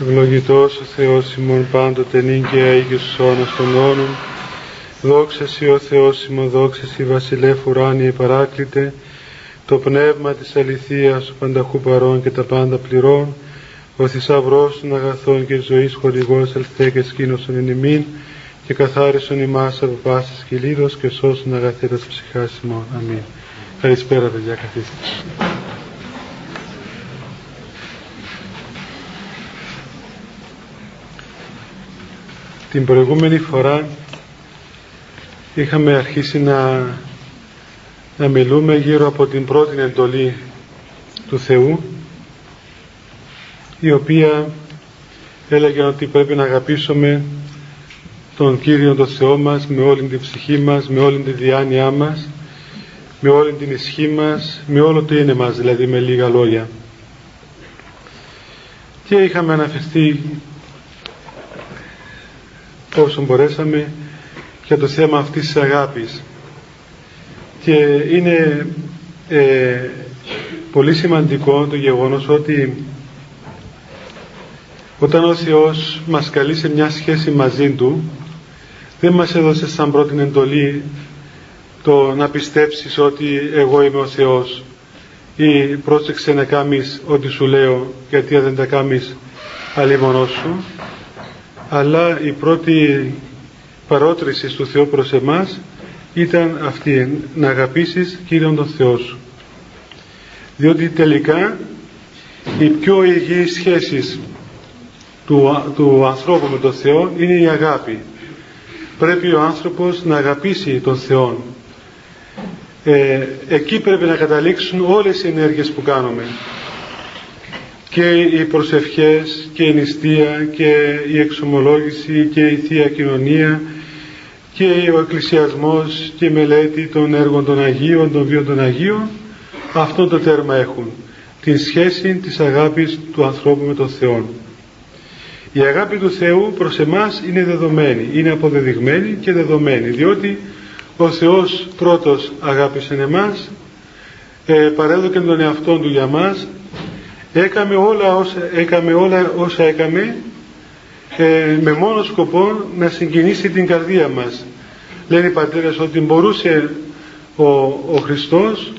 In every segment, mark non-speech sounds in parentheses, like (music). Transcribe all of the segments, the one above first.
Ευλογητός ο Θεός ημών πάντοτε νυν και Αίγιος αιώνας των αιώνων. Δόξα Σοι ο Θεός ημών, δόξα Σοι βασιλεύ ουράνιε παράκλητε, το πνεύμα της αληθείας ο πανταχού παρών και τα πάντα πληρών, ο θησαυρός των αγαθών και ζωής χορηγός ελθέ και σκήνωσον εν ημίν, και καθάρισον ημάς από πάσης κυλίδος και σώσον αγαθέτας ψυχάς ημών. Αμήν. Καλησπέρα παιδιά, καθίστε. Την προηγούμενη φορά είχαμε αρχίσει να, να μιλούμε γύρω από την πρώτη εντολή του Θεού η οποία έλεγε ότι πρέπει να αγαπήσουμε τον Κύριο τον Θεό μας με όλη την ψυχή μας, με όλη τη διάνοιά μας με όλη την ισχύ μας, με όλο το είναι μας, δηλαδή με λίγα λόγια. Και είχαμε αναφερθεί όσο μπορέσαμε για το θέμα αυτής της αγάπης. Και είναι ε, πολύ σημαντικό το γεγονός ότι όταν ο Θεός μας καλεί σε μια σχέση μαζί Του δεν μας έδωσε σαν πρώτη εντολή το να πιστέψεις ότι εγώ είμαι ο Θεός ή πρόσεξε να κάνεις ό,τι σου λέω γιατί δεν τα κάνεις αλλήμωνό σου αλλά η πρώτη παρότριση του Θεού προς εμάς ήταν αυτή να αγαπήσεις Κύριον τον Θεό σου διότι τελικά οι πιο υγιείς σχέσεις του, του ανθρώπου με τον Θεό είναι η αγάπη. Πρέπει ο άνθρωπος να αγαπήσει τον Θεό. Ε, εκεί πρέπει να καταλήξουν όλες οι ενέργειες που κάνουμε και οι προσευχές και η νηστεία και η εξομολόγηση και η Θεία Κοινωνία και ο εκκλησιασμός και η μελέτη των έργων των Αγίων, των βίων των Αγίων αυτό το τέρμα έχουν. Την σχέση της αγάπης του ανθρώπου με τον Θεό. Η αγάπη του Θεού προς εμάς είναι δεδομένη είναι αποδεδειγμένη και δεδομένη διότι ο Θεός πρώτος αγάπησε εμάς ε, παρέδωκε τον εαυτό του για μας έκαμε όλα όσα έκαμε, όλα όσα έκαμε ε, με μόνο σκοπό να συγκινήσει την καρδία μας. Λένε οι πατέρες ότι μπορούσε ο, ο Χριστός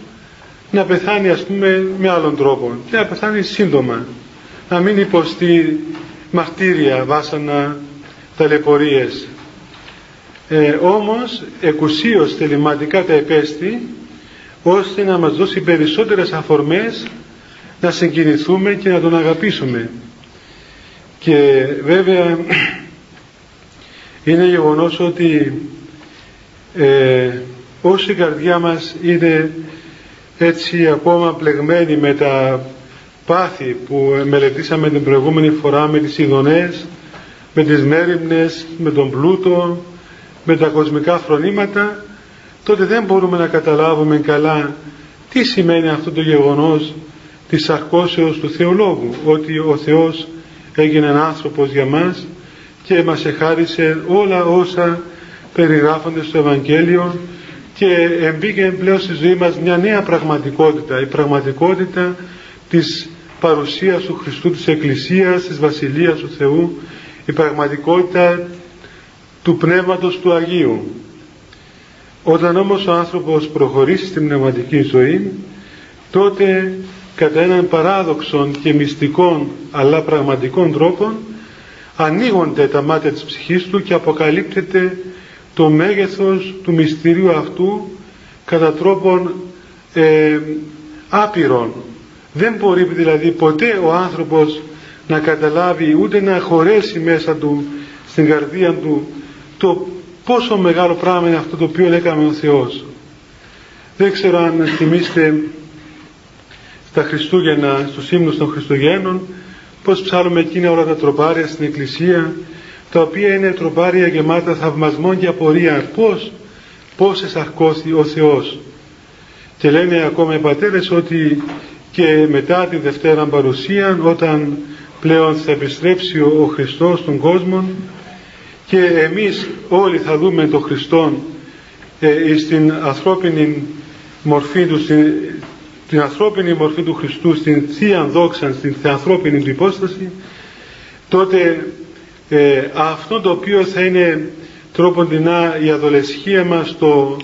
να πεθάνει ας πούμε με άλλον τρόπο. Και να πεθάνει σύντομα. Να μην υποστεί μαρτύρια, βάσανα, ταλαιπωρίες. Ε, όμως εκουσίως θεληματικά τα επέστη ώστε να μας δώσει περισσότερες αφορμές να συγκινηθούμε και να τον αγαπήσουμε. Και βέβαια είναι γεγονός ότι ε, όσο η καρδιά μας είναι έτσι ακόμα πλεγμένη με τα πάθη που μελετήσαμε την προηγούμενη φορά με τις ειδονές, με τις μέρημνες, με τον πλούτο, με τα κοσμικά φρονήματα τότε δεν μπορούμε να καταλάβουμε καλά τι σημαίνει αυτό το γεγονός της αρκώσεως του Θεολόγου ότι ο Θεός έγινε άνθρωπος για μας και μας εχάρισε όλα όσα περιγράφονται στο Ευαγγέλιο και εμπήκε πλέον στη ζωή μας μια νέα πραγματικότητα η πραγματικότητα της παρουσίας του Χριστού της Εκκλησίας της Βασιλείας του Θεού η πραγματικότητα του Πνεύματος του Αγίου. Όταν όμως ο άνθρωπος προχωρήσει στην πνευματική ζωή, τότε κατά έναν παράδοξο και μυστικό αλλά πραγματικών τρόπο ανοίγονται τα μάτια της ψυχής του και αποκαλύπτεται το μέγεθος του μυστηρίου αυτού κατά τρόπον ε, άπειρον. Δεν μπορεί δηλαδή ποτέ ο άνθρωπος να καταλάβει ούτε να χωρέσει μέσα του στην καρδία του το πόσο μεγάλο πράγμα είναι αυτό το οποίο έκαμε ο Θεός. Δεν ξέρω αν θυμίστε στα Χριστούγεννα, στους ύμνους των Χριστουγέννων, πώς ψάλουμε εκείνα όλα τα τροπάρια στην Εκκλησία, τα οποία είναι τροπάρια γεμάτα θαυμασμών και απορίας. Πώς, πώς εσαρκώθη ο Θεός. Και λένε ακόμα οι πατέρες ότι και μετά τη Δευτέρα Παρουσία, όταν πλέον θα επιστρέψει ο Χριστός στον κόσμο, και εμείς όλοι θα δούμε τον Χριστό ε, στην ανθρώπινη μορφή του, στην, την ανθρώπινη μορφή του Χριστού, στην Θεία Δόξα, στην θεανθρώπινη του υπόσταση, τότε ε, αυτό το οποίο θα είναι τρόποντινά η αδολεσχία μας το,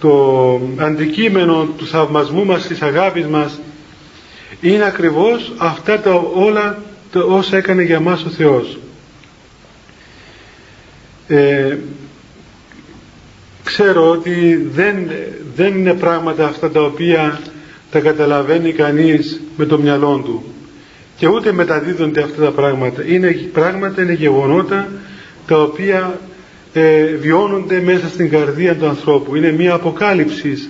το αντικείμενο του θαυμασμού μας της αγάπης μας είναι ακριβώς αυτά τα όλα τα όσα έκανε για μας ο Θεός. Ε, ξέρω ότι δεν, δεν είναι πράγματα αυτά τα οποία τα καταλαβαίνει κανείς με το μυαλό του. Και ούτε μεταδίδονται αυτά τα πράγματα. Είναι πράγματα, είναι γεγονότα τα οποία ε, βιώνονται μέσα στην καρδία του ανθρώπου. Είναι μια αποκάλυψη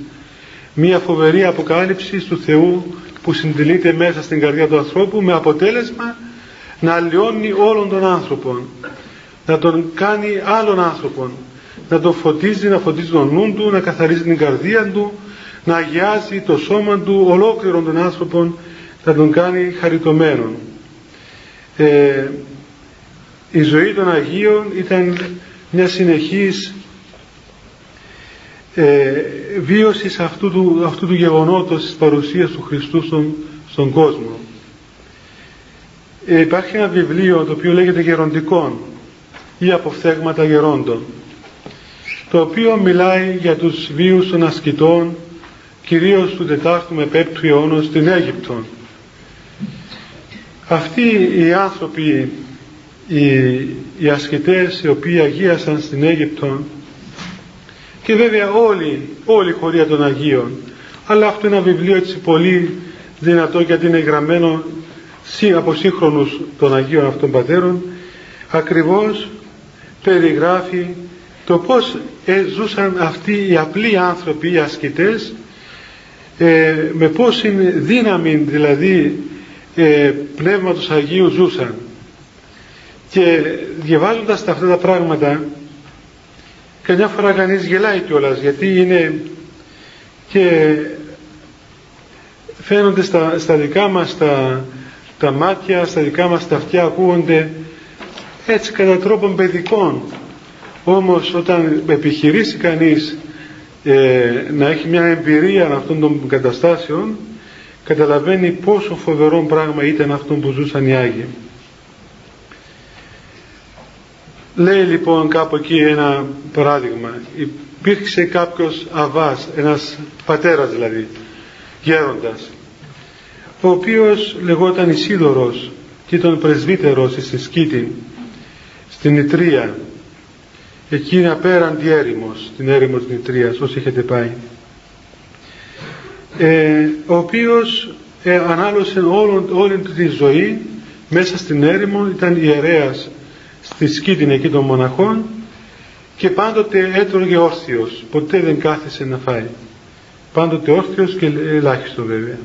μια φοβερή αποκάλυψη του Θεού που συντελείται μέσα στην καρδιά του ανθρώπου με αποτέλεσμα να αλλοιώνει όλων των άνθρωπων να τον κάνει άλλον άνθρωπον να τον φωτίζει, να φωτίζει τον νου του να καθαρίζει την καρδία του να αγιάζει το σώμα του ολόκληρον των άνθρωπων να τον κάνει χαριτωμένον. Ε, η ζωή των Αγίων ήταν μια συνεχής ε, βίωση αυτού του, αυτού του γεγονότος της παρουσίας του Χριστού στον, στον κόσμο. Ε, υπάρχει ένα βιβλίο το οποίο λέγεται Γεροντικών ή αποφθέγματα γερόντων το οποίο μιλάει για τους βίους των ασκητών κυρίως του 4ου με 5ου αιώνα στην Αίγυπτο. Αυτοί οι άνθρωποι οι, οι ασκητές οι οποίοι αγίασαν στην Αίγυπτο και βέβαια όλοι, όλη η χωρία των Αγίων αλλά αυτό είναι ένα βιβλίο έτσι πολύ δυνατό γιατί είναι γραμμένο από σύγχρονους των Αγίων αυτών πατέρων ακριβώς περιγράφει το πως ε, ζούσαν αυτοί οι απλοί άνθρωποι, οι ασκητές ε, με πόση δύναμη δηλαδή ε, πνεύματος Αγίου ζούσαν. Και διαβάζοντας τα αυτά τα πράγματα καμιά φορά κανείς γελάει κιόλας γιατί είναι και φαίνονται στα, στα δικά μας τα, τα μάτια, στα δικά μας τα αυτιά ακούγονται έτσι κατά τρόπον παιδικών. Όμως όταν επιχειρήσει κανείς ε, να έχει μια εμπειρία αυτών των καταστάσεων καταλαβαίνει πόσο φοβερό πράγμα ήταν αυτό που ζούσαν οι Άγιοι. Λέει λοιπόν κάπου εκεί ένα παράδειγμα. Υπήρξε κάποιος αβάς, ένας πατέρας δηλαδή, γέροντας, ο οποίος λεγόταν Ισίδωρος και ήταν πρεσβύτερος στη Σκήτη, στην Ιτρία, εκεί απέραντη έρημος, την έρημος της Ιτρίας, όσοι έχετε πάει. Ε, ο οποίος ε, ανάλωσε όλη τη ζωή μέσα στην έρημο, ήταν ιερέας στη σκήτην εκεί των μοναχών και πάντοτε έτρωγε όρθιος, ποτέ δεν κάθεσε να φάει. Πάντοτε όρθιος και ελάχιστο βέβαια.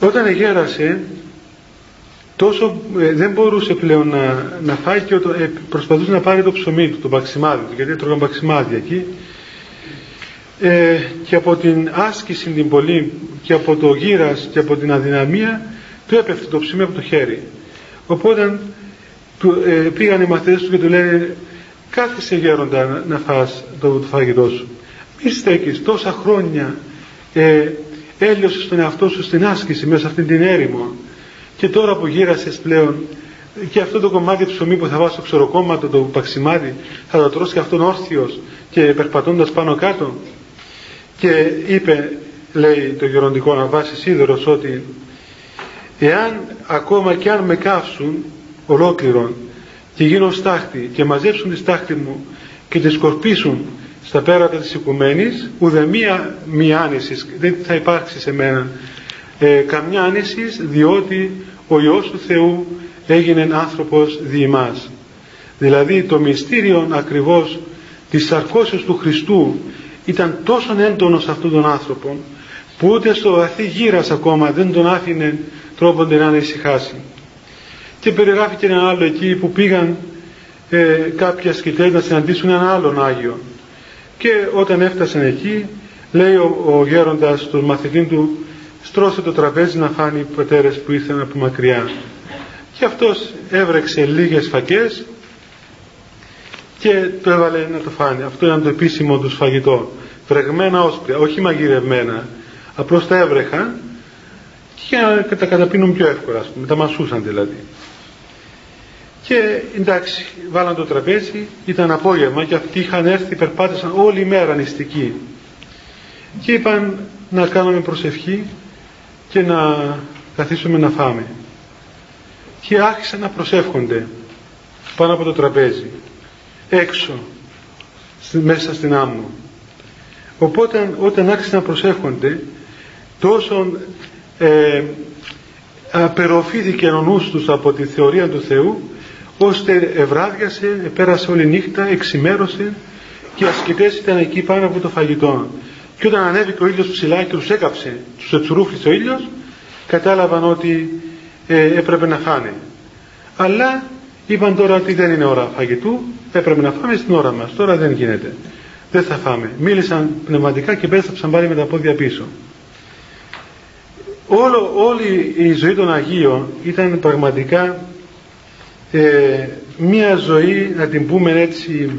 Όταν γέρασε τόσο ε, δεν μπορούσε πλέον να, να φάει και ε, προσπαθούσε να πάρει το ψωμί του, το παξιμάδι του, γιατί έτρωγαν παξιμάδι εκεί ε, και από την άσκηση την πολύ και από το γύρας και από την αδυναμία του έπεφτε το ψωμί από το χέρι. Οπότε του, ε, πήγαν οι μαθητές του και του λένε κάθισε γέροντα να, να φας το, το φαγητό σου. Μη στέκεις τόσα χρόνια ε, έλειωσες τον εαυτό σου στην άσκηση μέσα σε αυτήν την έρημο και τώρα που γύρασες πλέον και αυτό το κομμάτι ψωμί που θα βάζω στο ξεροκόμματο, το παξιμάδι, θα το τρώσει και αυτόν όρθιος και περπατώντας πάνω κάτω. Και είπε, λέει το γεροντικό να βάσει σίδερος, ότι εάν ακόμα και αν με καύσουν ολόκληρον και γίνω στάχτη και μαζέψουν τη στάχτη μου και τη σκορπίσουν στα πέρατα της οικουμένης ουδεμία μη άνεση δεν θα υπάρξει σε μένα ε, καμιά άνεση διότι ο Υιός του Θεού έγινε άνθρωπος διημάς δηλαδή το μυστήριο ακριβώς της σαρκώσεως του Χριστού ήταν τόσο έντονος αυτόν τον άνθρωπο που ούτε στο βαθύ γύρας ακόμα δεν τον άφηνε τρόπον να ησυχάσει. Και περιγράφει και ένα άλλο εκεί που πήγαν ε, κάποιοι ασκητές να συναντήσουν έναν άλλον Άγιο. Και όταν έφτασαν εκεί λέει ο, ο γέροντας στον μαθητή του στρώσε το τραπέζι να φάνει οι πατέρες που ήρθαν από μακριά. Και αυτός έβρεξε λίγες φακές και το έβαλε να το φάνει αυτό ήταν το επίσημο του φαγητό βρεγμένα όσπρια, όχι μαγειρευμένα απλώς τα έβρεχαν και τα καταπίνουν πιο εύκολα, ας πούμε, τα μασούσαν δηλαδή. και εντάξει βάλαν το τραπέζι ήταν απόγευμα και αυτοί είχαν έρθει περπάτησαν όλη η μέρα νηστικοί. Και είπαν να κάνουμε προσευχή και να καθίσουμε να φάμε. Και άρχισαν να προσεύχονται πάνω από το τραπέζι έξω μέσα στην άμμο. Οπότε όταν άρχισαν να προσεύχονται τόσο ε, απεροφήθηκε ο νους τους από τη θεωρία του Θεού ώστε ευράδιασε, πέρασε όλη νύχτα, εξημέρωσε και οι ασκητές ήταν εκεί πάνω από το φαγητό και όταν ανέβηκε ο ήλιος ψηλά και τους έκαψε, τους ετσουρούφλησε ο ήλιος κατάλαβαν ότι ε, έπρεπε να φάνε. Αλλά είπαν τώρα ότι δεν είναι ώρα φαγητού έπρεπε να φάμε στην ώρα μας. Τώρα δεν γίνεται. Δεν θα φάμε. Μίλησαν πνευματικά και πέσταψαν πάλι με τα πόδια πίσω. Όλο, όλη η ζωή των Αγίων ήταν πραγματικά ε, μία ζωή να την πούμε έτσι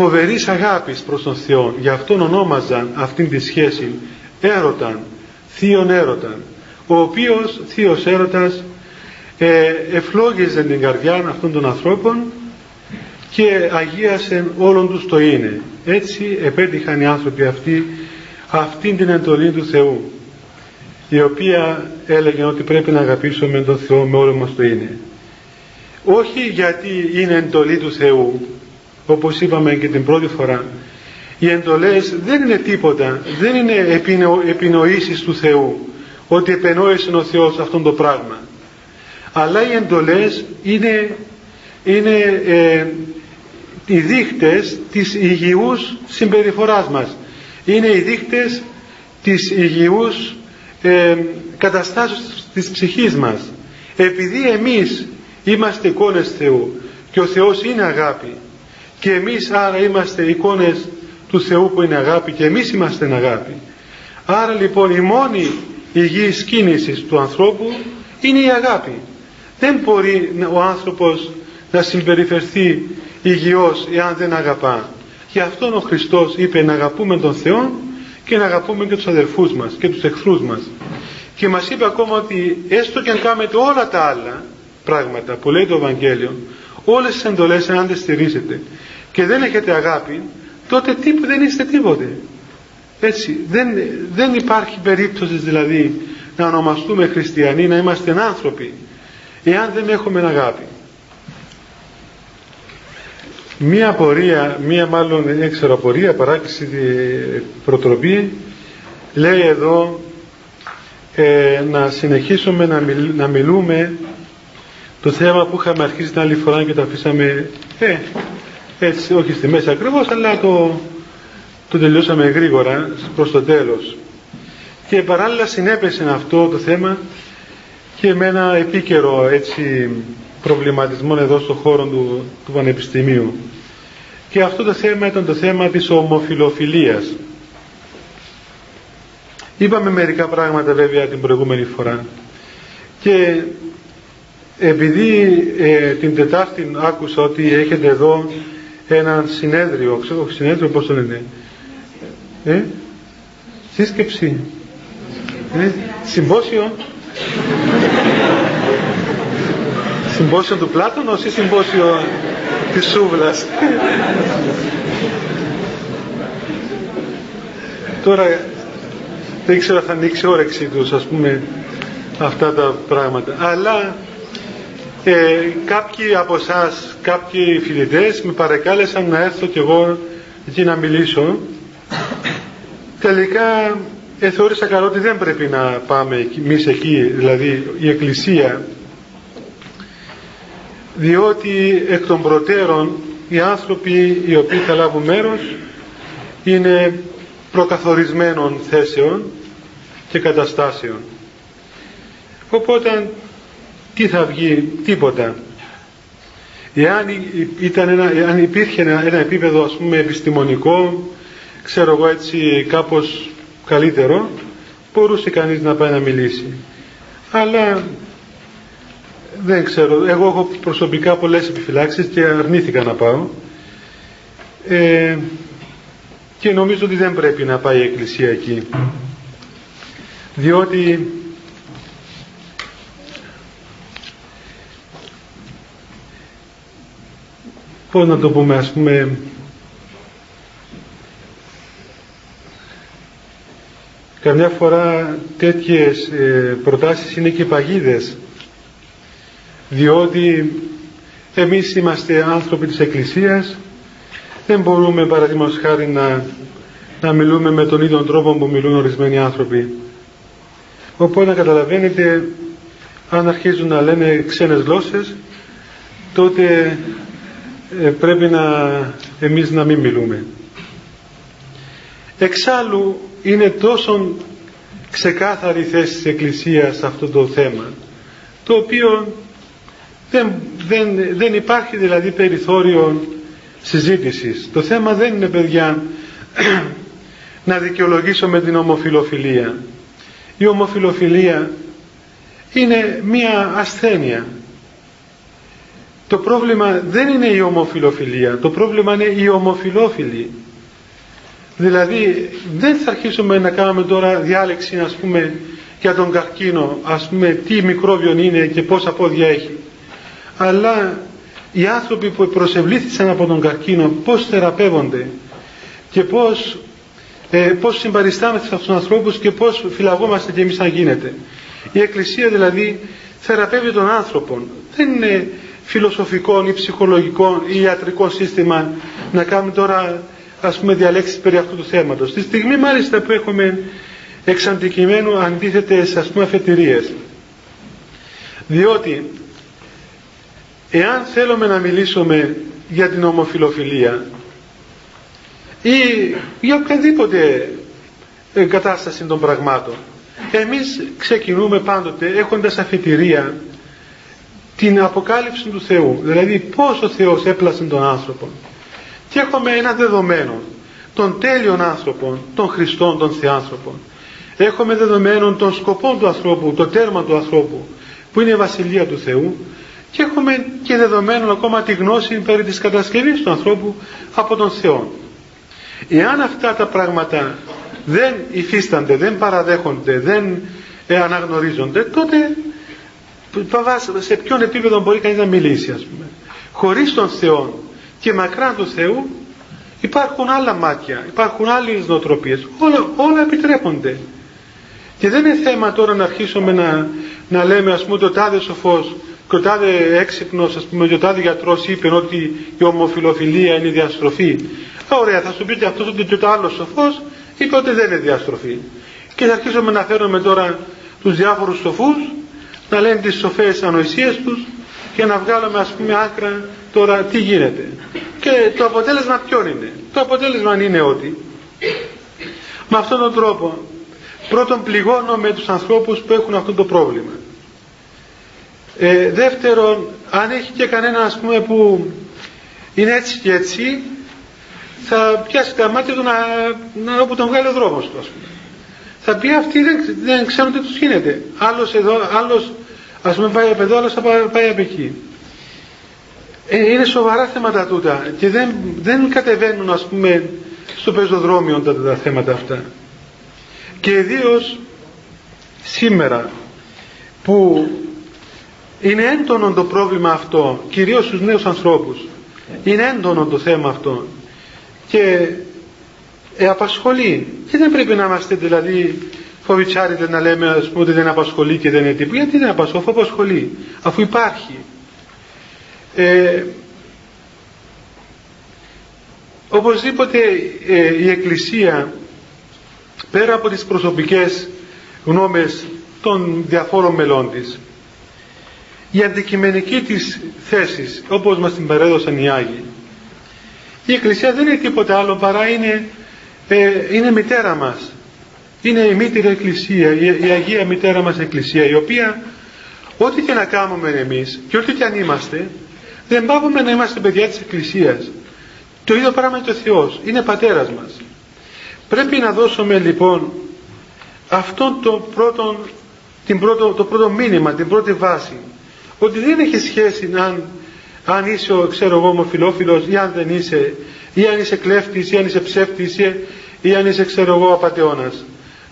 φοβερής αγάπης προς τον Θεό. Γι' αυτόν ονόμαζαν αυτήν τη σχέση έρωταν, θείον έρωταν ο οποίος θείος έρωτας ε, ευλόγιζε την καρδιά αυτών των ανθρώπων και αγίασε όλων τους το είναι. Έτσι επέτυχαν οι άνθρωποι αυτοί αυτήν την εντολή του Θεού η οποία έλεγε ότι πρέπει να αγαπήσουμε τον Θεό με όλο μας το είναι. Όχι γιατί είναι εντολή του Θεού όπως είπαμε και την πρώτη φορά οι εντολές δεν είναι τίποτα δεν είναι επινο, επινοήσεις του Θεού ότι επενόησε ο Θεός αυτόν το πράγμα. Αλλά οι εντολές είναι, είναι ε, οι δείχτες της υγιούς συμπεριφοράς μας. Είναι οι δείχτες της υγιούς ε, καταστάσεις της ψυχής μας. Επειδή εμείς είμαστε εικόνες Θεού και ο Θεός είναι αγάπη και εμείς άρα είμαστε εικόνες του Θεού που είναι αγάπη και εμείς είμαστε αγάπη. Άρα λοιπόν η μόνη υγιής κίνηση του ανθρώπου είναι η αγάπη. Δεν μπορεί ο άνθρωπος να συμπεριφερθεί υγιώς εάν δεν αγαπά. Γι' αυτόν ο Χριστός είπε να αγαπούμε τον Θεό και να αγαπούμε και τους αδερφούς μας και τους εχθρούς μας. Και μας είπε ακόμα ότι έστω και αν κάνετε όλα τα άλλα πράγματα που λέει το Ευαγγέλιο όλες τις εντολές αν δεν στηρίζετε και δεν έχετε αγάπη τότε τίποτε δεν είστε τίποτε. Έτσι δεν, δεν υπάρχει περίπτωση δηλαδή να ονομαστούμε χριστιανοί να είμαστε άνθρωποι εάν δεν έχουμε αγάπη. Μία απορία, μία μάλλον δεν ξέρω απορία, παράκληση προτροπή λέει εδώ ε, να συνεχίσουμε να, να μιλούμε το θέμα που είχαμε αρχίσει την άλλη φορά και το αφήσαμε ε, έτσι όχι στη μέση ακριβώς αλλά το, το τελειώσαμε γρήγορα προς το τέλος. Και παράλληλα συνέπεσε αυτό το θέμα και με ένα επίκαιρο έτσι προβληματισμό εδώ στο χώρο του, του Πανεπιστημίου. Και αυτό το θέμα ήταν το θέμα της ομοφιλοφιλίας. Είπαμε μερικά πράγματα βέβαια την προηγούμενη φορά. Και επειδή ε, την Τετάρτη άκουσα ότι έχετε εδώ ένα συνέδριο, ξέρω συνέδριο πώς το λένε, ε, σύσκεψη, ε, συμπόσιο, συμπόσιο του Πλάτωνος ή συμπόσιο της Σούβλας; Τώρα δεν ξέρω θα ανοίξει όρεξη τους ας πούμε αυτά τα πράγματα. Αλλά ε, κάποιοι από εσάς, κάποιοι φοιτητές με παρακάλεσαν να έρθω κι εγώ εκεί να μιλήσω. Τελικά ε, θεώρησα καλό ότι δεν πρέπει να πάμε εμείς εκεί, δηλαδή η Εκκλησία διότι εκ των προτέρων οι άνθρωποι οι οποίοι θα λάβουν μέρος είναι προκαθορισμένων θέσεων και καταστάσεων. Οπότε τι θα βγει, τίποτα. Εάν, ήταν ένα, εάν υπήρχε ένα, ένα επίπεδο ας πούμε επιστημονικό, ξέρω εγώ έτσι κάπως καλύτερο, μπορούσε κανείς να πάει να μιλήσει. Αλλά δεν ξέρω, εγώ έχω προσωπικά πολλές επιφυλάξεις και αρνήθηκα να πάω. Ε, και νομίζω ότι δεν πρέπει να πάει η Εκκλησία εκεί. Διότι πώς να το πούμε ας πούμε καμιά φορά τέτοιες ε, προτάσεις είναι και παγίδες διότι εμείς είμαστε άνθρωποι της Εκκλησίας δεν μπορούμε παραδείγματος χάρη να, να μιλούμε με τον ίδιο τρόπο που μιλούν ορισμένοι άνθρωποι. Οπότε να καταλαβαίνετε αν αρχίζουν να λένε ξένες γλώσσες τότε ε, πρέπει να εμείς να μην μιλούμε. Εξάλλου είναι τόσο ξεκάθαρη θέση της Εκκλησίας σε αυτό το θέμα το οποίο δεν, δεν, δεν υπάρχει δηλαδή περιθώριο συζήτησης. Το θέμα δεν είναι παιδιά (clears throat) να δικαιολογήσω με την ομοφιλοφιλία. Η ομοφιλοφιλία είναι μία ασθένεια το πρόβλημα δεν είναι η ομοφιλοφιλία το πρόβλημα είναι η ομοφιλόφιλη. Δηλαδή δεν θα αρχίσουμε να κάνουμε τώρα διάλεξη ας πούμε για τον καρκίνο ας πούμε τι μικρόβιον είναι και πόσα πόδια έχει. Αλλά οι άνθρωποι που προσευλήθησαν από τον καρκίνο πώς θεραπεύονται και πώς, ε, πώς συμπαριστάμεθα σε αυτούς τους ανθρώπους και πώς φυλαγόμαστε και εμείς να γίνεται. Η Εκκλησία δηλαδή θεραπεύει τον άνθρωπο. Δεν είναι φιλοσοφικό ή ψυχολογικό ή ιατρικό σύστημα να κάνουμε τώρα ας πούμε διαλέξεις περί αυτού του θέματος. Στη στιγμή μάλιστα που έχουμε εξ αντικειμένου αντίθετες ας πούμε αφετηρίες. Διότι εάν θέλουμε να μιλήσουμε για την ομοφιλοφιλία ή για οποιαδήποτε κατάσταση των πραγμάτων εμείς ξεκινούμε πάντοτε έχοντας αφετηρία την αποκάλυψη του Θεού δηλαδή πώς ο Θεός έπλασε τον άνθρωπο και έχουμε ένα δεδομένο των τέλειων άνθρωπων, των Χριστών, των Θεάνθρωπων. Έχουμε δεδομένο των σκοπών του ανθρώπου, το τέρμα του ανθρώπου, που είναι η Βασιλεία του Θεού και έχουμε και δεδομένο ακόμα τη γνώση περί της κατασκευής του ανθρώπου από τον Θεό. Εάν αυτά τα πράγματα δεν υφίστανται, δεν παραδέχονται, δεν αναγνωρίζονται, τότε σε ποιον επίπεδο μπορεί κανείς να μιλήσει ας πούμε. Χωρίς τον Θεό και μακράν του Θεού υπάρχουν άλλα μάτια, υπάρχουν άλλες νοοτροπίες, όλα, όλα επιτρέπονται. Και δεν είναι θέμα τώρα να αρχίσουμε να, να λέμε ας πούμε το τάδε σοφός και ο τάδε έξυπνος ας πούμε, ο τάδε γιατρός είπε ότι η ομοφιλοφιλία είναι διαστροφή. Ωραία, θα σου πει και αυτός ότι και ο άλλος σοφός είπε ότι δεν είναι διαστροφή. Και θα αρχίσουμε να φέρουμε τώρα τους διάφορους σοφούς να λένε τις σοφές ανοησίες τους και να βγάλουμε ας πούμε άκρα τώρα τι γίνεται. Και το αποτέλεσμα ποιο είναι; Το αποτέλεσμα είναι ότι με αυτόν τον τρόπο πρώτον πληγώνουμε τους ανθρώπους που έχουν αυτό το πρόβλημα. Ε, δεύτερον, αν έχει και κανένα ας πούμε που είναι έτσι και έτσι θα πιάσει τα μάτια του να, να όπου τον βγάλει ο δρόμος του ας πούμε. Θα πει αυτοί δεν, δεν ξέρουν τι τους γίνεται. Άλλος εδώ, άλλος ας πούμε πάει από εδώ, άλλος θα πάει από εκεί. Ε, είναι σοβαρά θέματα τούτα και δεν, δεν κατεβαίνουν ας πούμε στο πεζοδρόμιο τα, τα θέματα αυτά. Και ιδίως σήμερα που είναι έντονο το πρόβλημα αυτό, κυρίως στους νέους ανθρώπους. Είναι έντονο το θέμα αυτό και ε, απασχολεί. Και δεν πρέπει να είμαστε δηλαδή φοβητσάριδε να λέμε ας πούμε ότι δεν απασχολεί και δεν είναι τίποτα. Γιατί δεν απασχολεί, αφού απασχολεί, αφού υπάρχει. Ε, οπωσδήποτε ε, η Εκκλησία πέρα από τις προσωπικές γνώμες των διαφόρων μελών της η αντικειμενική της θέσης όπως μας την παρέδωσαν οι Άγιοι η Εκκλησία δεν είναι τίποτα άλλο παρά είναι, ε, είναι μητέρα μας είναι η μήτηρη Εκκλησία η, η Αγία μητέρα μας Εκκλησία η οποία ό,τι και να κάνουμε εμείς και ό,τι και αν είμαστε δεν πάβουμε να είμαστε παιδιά της Εκκλησίας. Το ίδιο πράγμα είναι ο Θεός. Είναι πατέρας μας. Πρέπει να δώσουμε λοιπόν αυτό το πρώτο, την πρώτο, το πρώτο μήνυμα, την πρώτη βάση. Ότι δεν έχει σχέση αν, αν είσαι, ξέρω εγώ, ομοφιλόφιλος ή αν δεν είσαι, ή αν είσαι κλέφτης ή αν είσαι ψεύτης ή, ή αν είσαι, ξέρω εγώ, απατεώνας.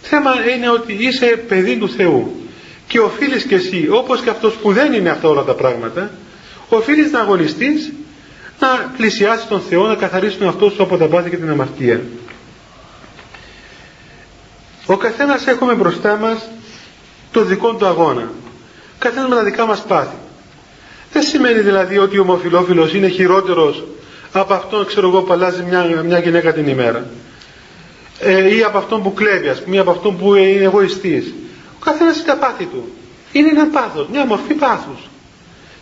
Θέμα είναι ότι είσαι παιδί του Θεού και οφείλεις και εσύ, όπως και αυτός που δεν είναι αυτά όλα τα πράγματα, οφείλεις να αγωνιστείς να πλησιάσεις τον Θεό, να καθαρίσει τον αυτό σου από τα πάθη και την αμαρτία. Ο καθένας έχουμε μπροστά μας το δικό του αγώνα. Καθένας με τα δικά μας πάθη. Δεν σημαίνει δηλαδή ότι ο ομοφιλόφιλος είναι χειρότερος από αυτόν ξέρω εγώ που αλλάζει μια, μια γυναίκα την ημέρα. Ε, ή από αυτόν που κλέβει ας πούμε, ή από αυτόν που είναι εγωιστής. Ο καθένας έχει τα πάθη του. Είναι ένα πάθος, μια μορφή πάθους.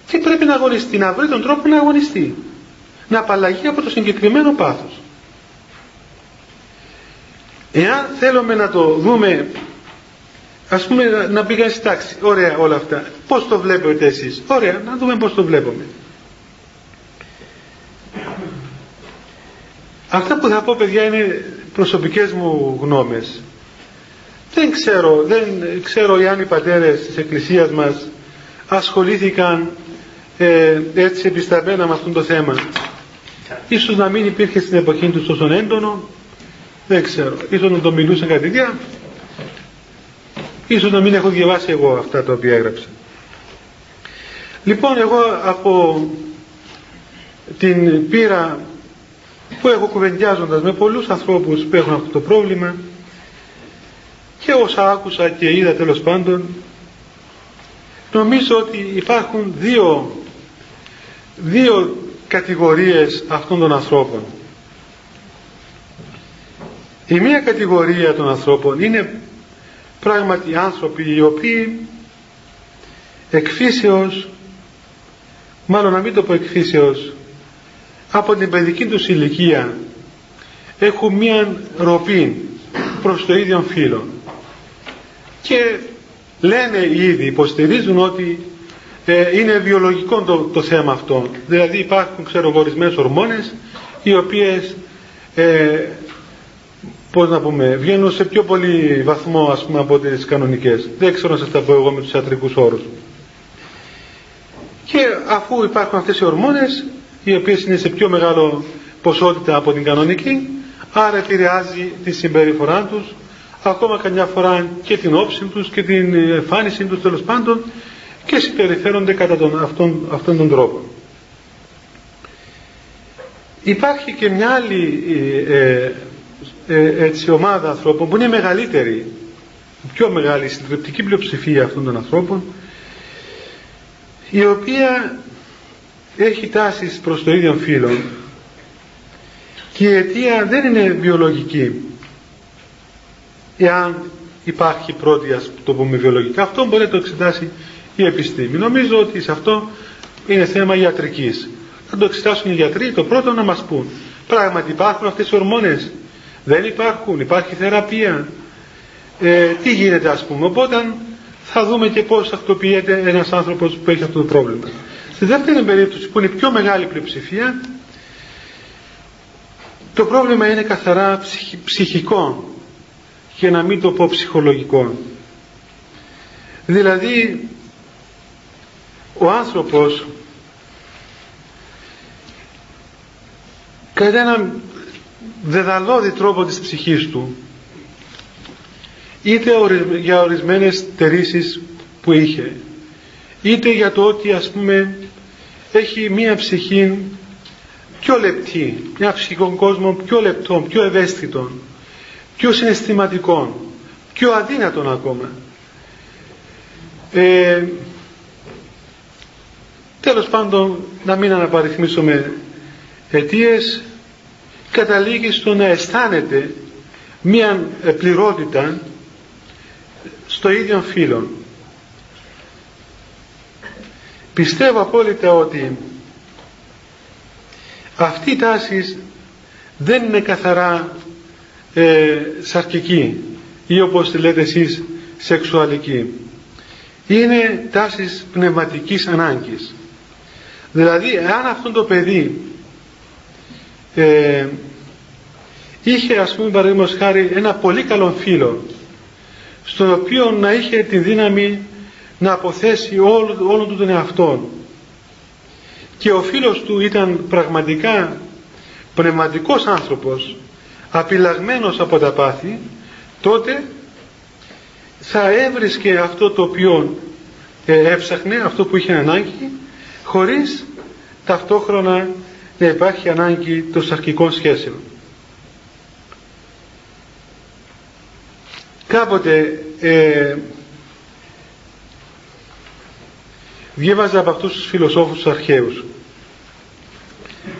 Και πρέπει να αγωνιστεί, να βρει τον τρόπο να αγωνιστεί. Να απαλλαγεί από το συγκεκριμένο πάθος. Εάν θέλουμε να το δούμε, ας πούμε να πήγα στη τάξη, ωραία όλα αυτά. Πώς το βλέπετε εσείς, ωραία, να δούμε πώς το βλέπουμε. Αυτά που θα πω παιδιά είναι προσωπικές μου γνώμες. Δεν ξέρω, δεν ξέρω αν οι πατέρες της Εκκλησίας μας ασχολήθηκαν ε, έτσι επισταμένα με αυτό το θέμα. Ίσως να μην υπήρχε στην εποχή τους τόσο έντονο, δεν ξέρω. Ίσως να το μιλούσαν κατηδιά, ίσως να μην έχω διαβάσει εγώ αυτά τα οποία έγραψα. Λοιπόν, εγώ από την πείρα που έχω κουβεντιάζοντας με πολλούς ανθρώπους που έχουν αυτό το πρόβλημα και όσα άκουσα και είδα τέλος πάντων νομίζω ότι υπάρχουν δύο δύο κατηγορίες αυτών των ανθρώπων. Η μία κατηγορία των ανθρώπων είναι πράγματι άνθρωποι οι οποίοι εκφύσεως μάλλον να μην το πω εκφύσεως από την παιδική τους ηλικία έχουν μία ροπή προς το ίδιο φύλλο. Και λένε ήδη, υποστηρίζουν ότι ε, είναι βιολογικό το, το θέμα αυτό. Δηλαδή υπάρχουν ξέρω ορισμένες ορμόνες οι οποίες ε, πώς να πούμε βγαίνουν σε πιο πολύ βαθμό ας πούμε από τις κανονικές. Δεν ξέρω να σας τα πω εγώ με τους ιατρικούς όρους. Και αφού υπάρχουν αυτές οι ορμόνες οι οποίες είναι σε πιο μεγάλο ποσότητα από την κανονική άρα επηρεάζει τη συμπεριφορά τους ακόμα καμιά φορά και την όψη τους και την εμφάνιση τους τέλος πάντων και συμπεριφέρονται κατά τον, αυτόν, αυτόν τον τρόπο. Υπάρχει και μια άλλη ε, ε, έτσι, ομάδα ανθρώπων που είναι μεγαλύτερη, πιο μεγάλη, συντριπτική πλειοψηφία αυτών των ανθρώπων η οποία έχει τάσεις προς το ίδιο φύλλο και η αιτία δεν είναι βιολογική. Εάν υπάρχει πρώτη ας το πούμε βιολογικά αυτό μπορεί να το εξετάσει η επιστήμη. Νομίζω ότι σε αυτό είναι θέμα ιατρικής. Θα το εξετάσουν οι γιατροί το πρώτο να μας πούν. Πράγματι υπάρχουν αυτές οι ορμόνες. Δεν υπάρχουν, υπάρχει θεραπεία. Ε, τι γίνεται ας πούμε. Οπότε θα δούμε και πώς αυτοποιείται ένας άνθρωπος που έχει αυτό το πρόβλημα στη δεύτερη περίπτωση που είναι η πιο μεγάλη πλειοψηφία το πρόβλημα είναι καθαρά ψυχικό και να μην το πω ψυχολογικό. Δηλαδή ο άνθρωπος κατά έναν δεδαλώδη τρόπο της ψυχής του είτε για ορισμένες τερίσεις που είχε είτε για το ότι ας πούμε έχει μία ψυχή πιο λεπτή, μια ψυχικό κόσμο πιο λεπτό, πιο ευαίσθητο, πιο συναισθηματικό, πιο αδύνατον ακόμα. Ε, τέλος πάντων να μην αναπαριθμίσουμε αιτίες καταλήγει στο να αισθάνεται μία πληρότητα στο ίδιο φύλλο Πιστεύω απόλυτα ότι αυτή η τάση δεν είναι καθαρά ε, σαρκική ή όπως τη λέτε εσείς σεξουαλική. Είναι τάσεις πνευματικής ανάγκης. Δηλαδή, αν αυτό το παιδί ε, είχε ας πούμε παραδείγματος χάρη ένα πολύ καλό φίλο στον οποίο να είχε τη δύναμη να αποθέσει όλο, όλο του τον εαυτό και ο φίλος του ήταν πραγματικά πνευματικός άνθρωπος απειλαγμένος από τα πάθη τότε θα έβρισκε αυτό το οποίο ε, έψαχνε αυτό που είχε ανάγκη χωρίς ταυτόχρονα να υπάρχει ανάγκη των σαρκικών σχέσεων. Κάποτε ε, διέβαζα από αυτούς τους φιλοσόφους τους αρχαίους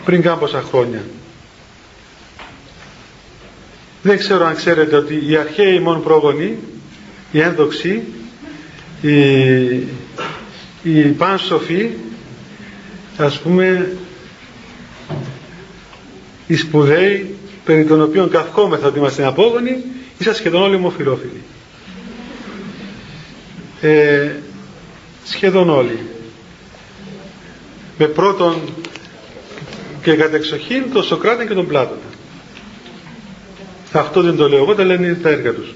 πριν κάμποσα χρόνια. Δεν ξέρω αν ξέρετε ότι οι αρχαίοι μόνο πρόγονοι, οι ένδοξοι, οι, οι πάνσοφοι, ας πούμε, οι σπουδαίοι, περί των οποίων καθόμεθα ότι είμαστε απόγονοι, είσαστε σχεδόν όλοι ομοφιλόφιλοι. Ε, σχεδόν όλοι. Με πρώτον και κατεξοχήν τον Σοκράτη και τον Πλάτωνα. Αυτό δεν το λέω εγώ, τα λένε τα έργα τους.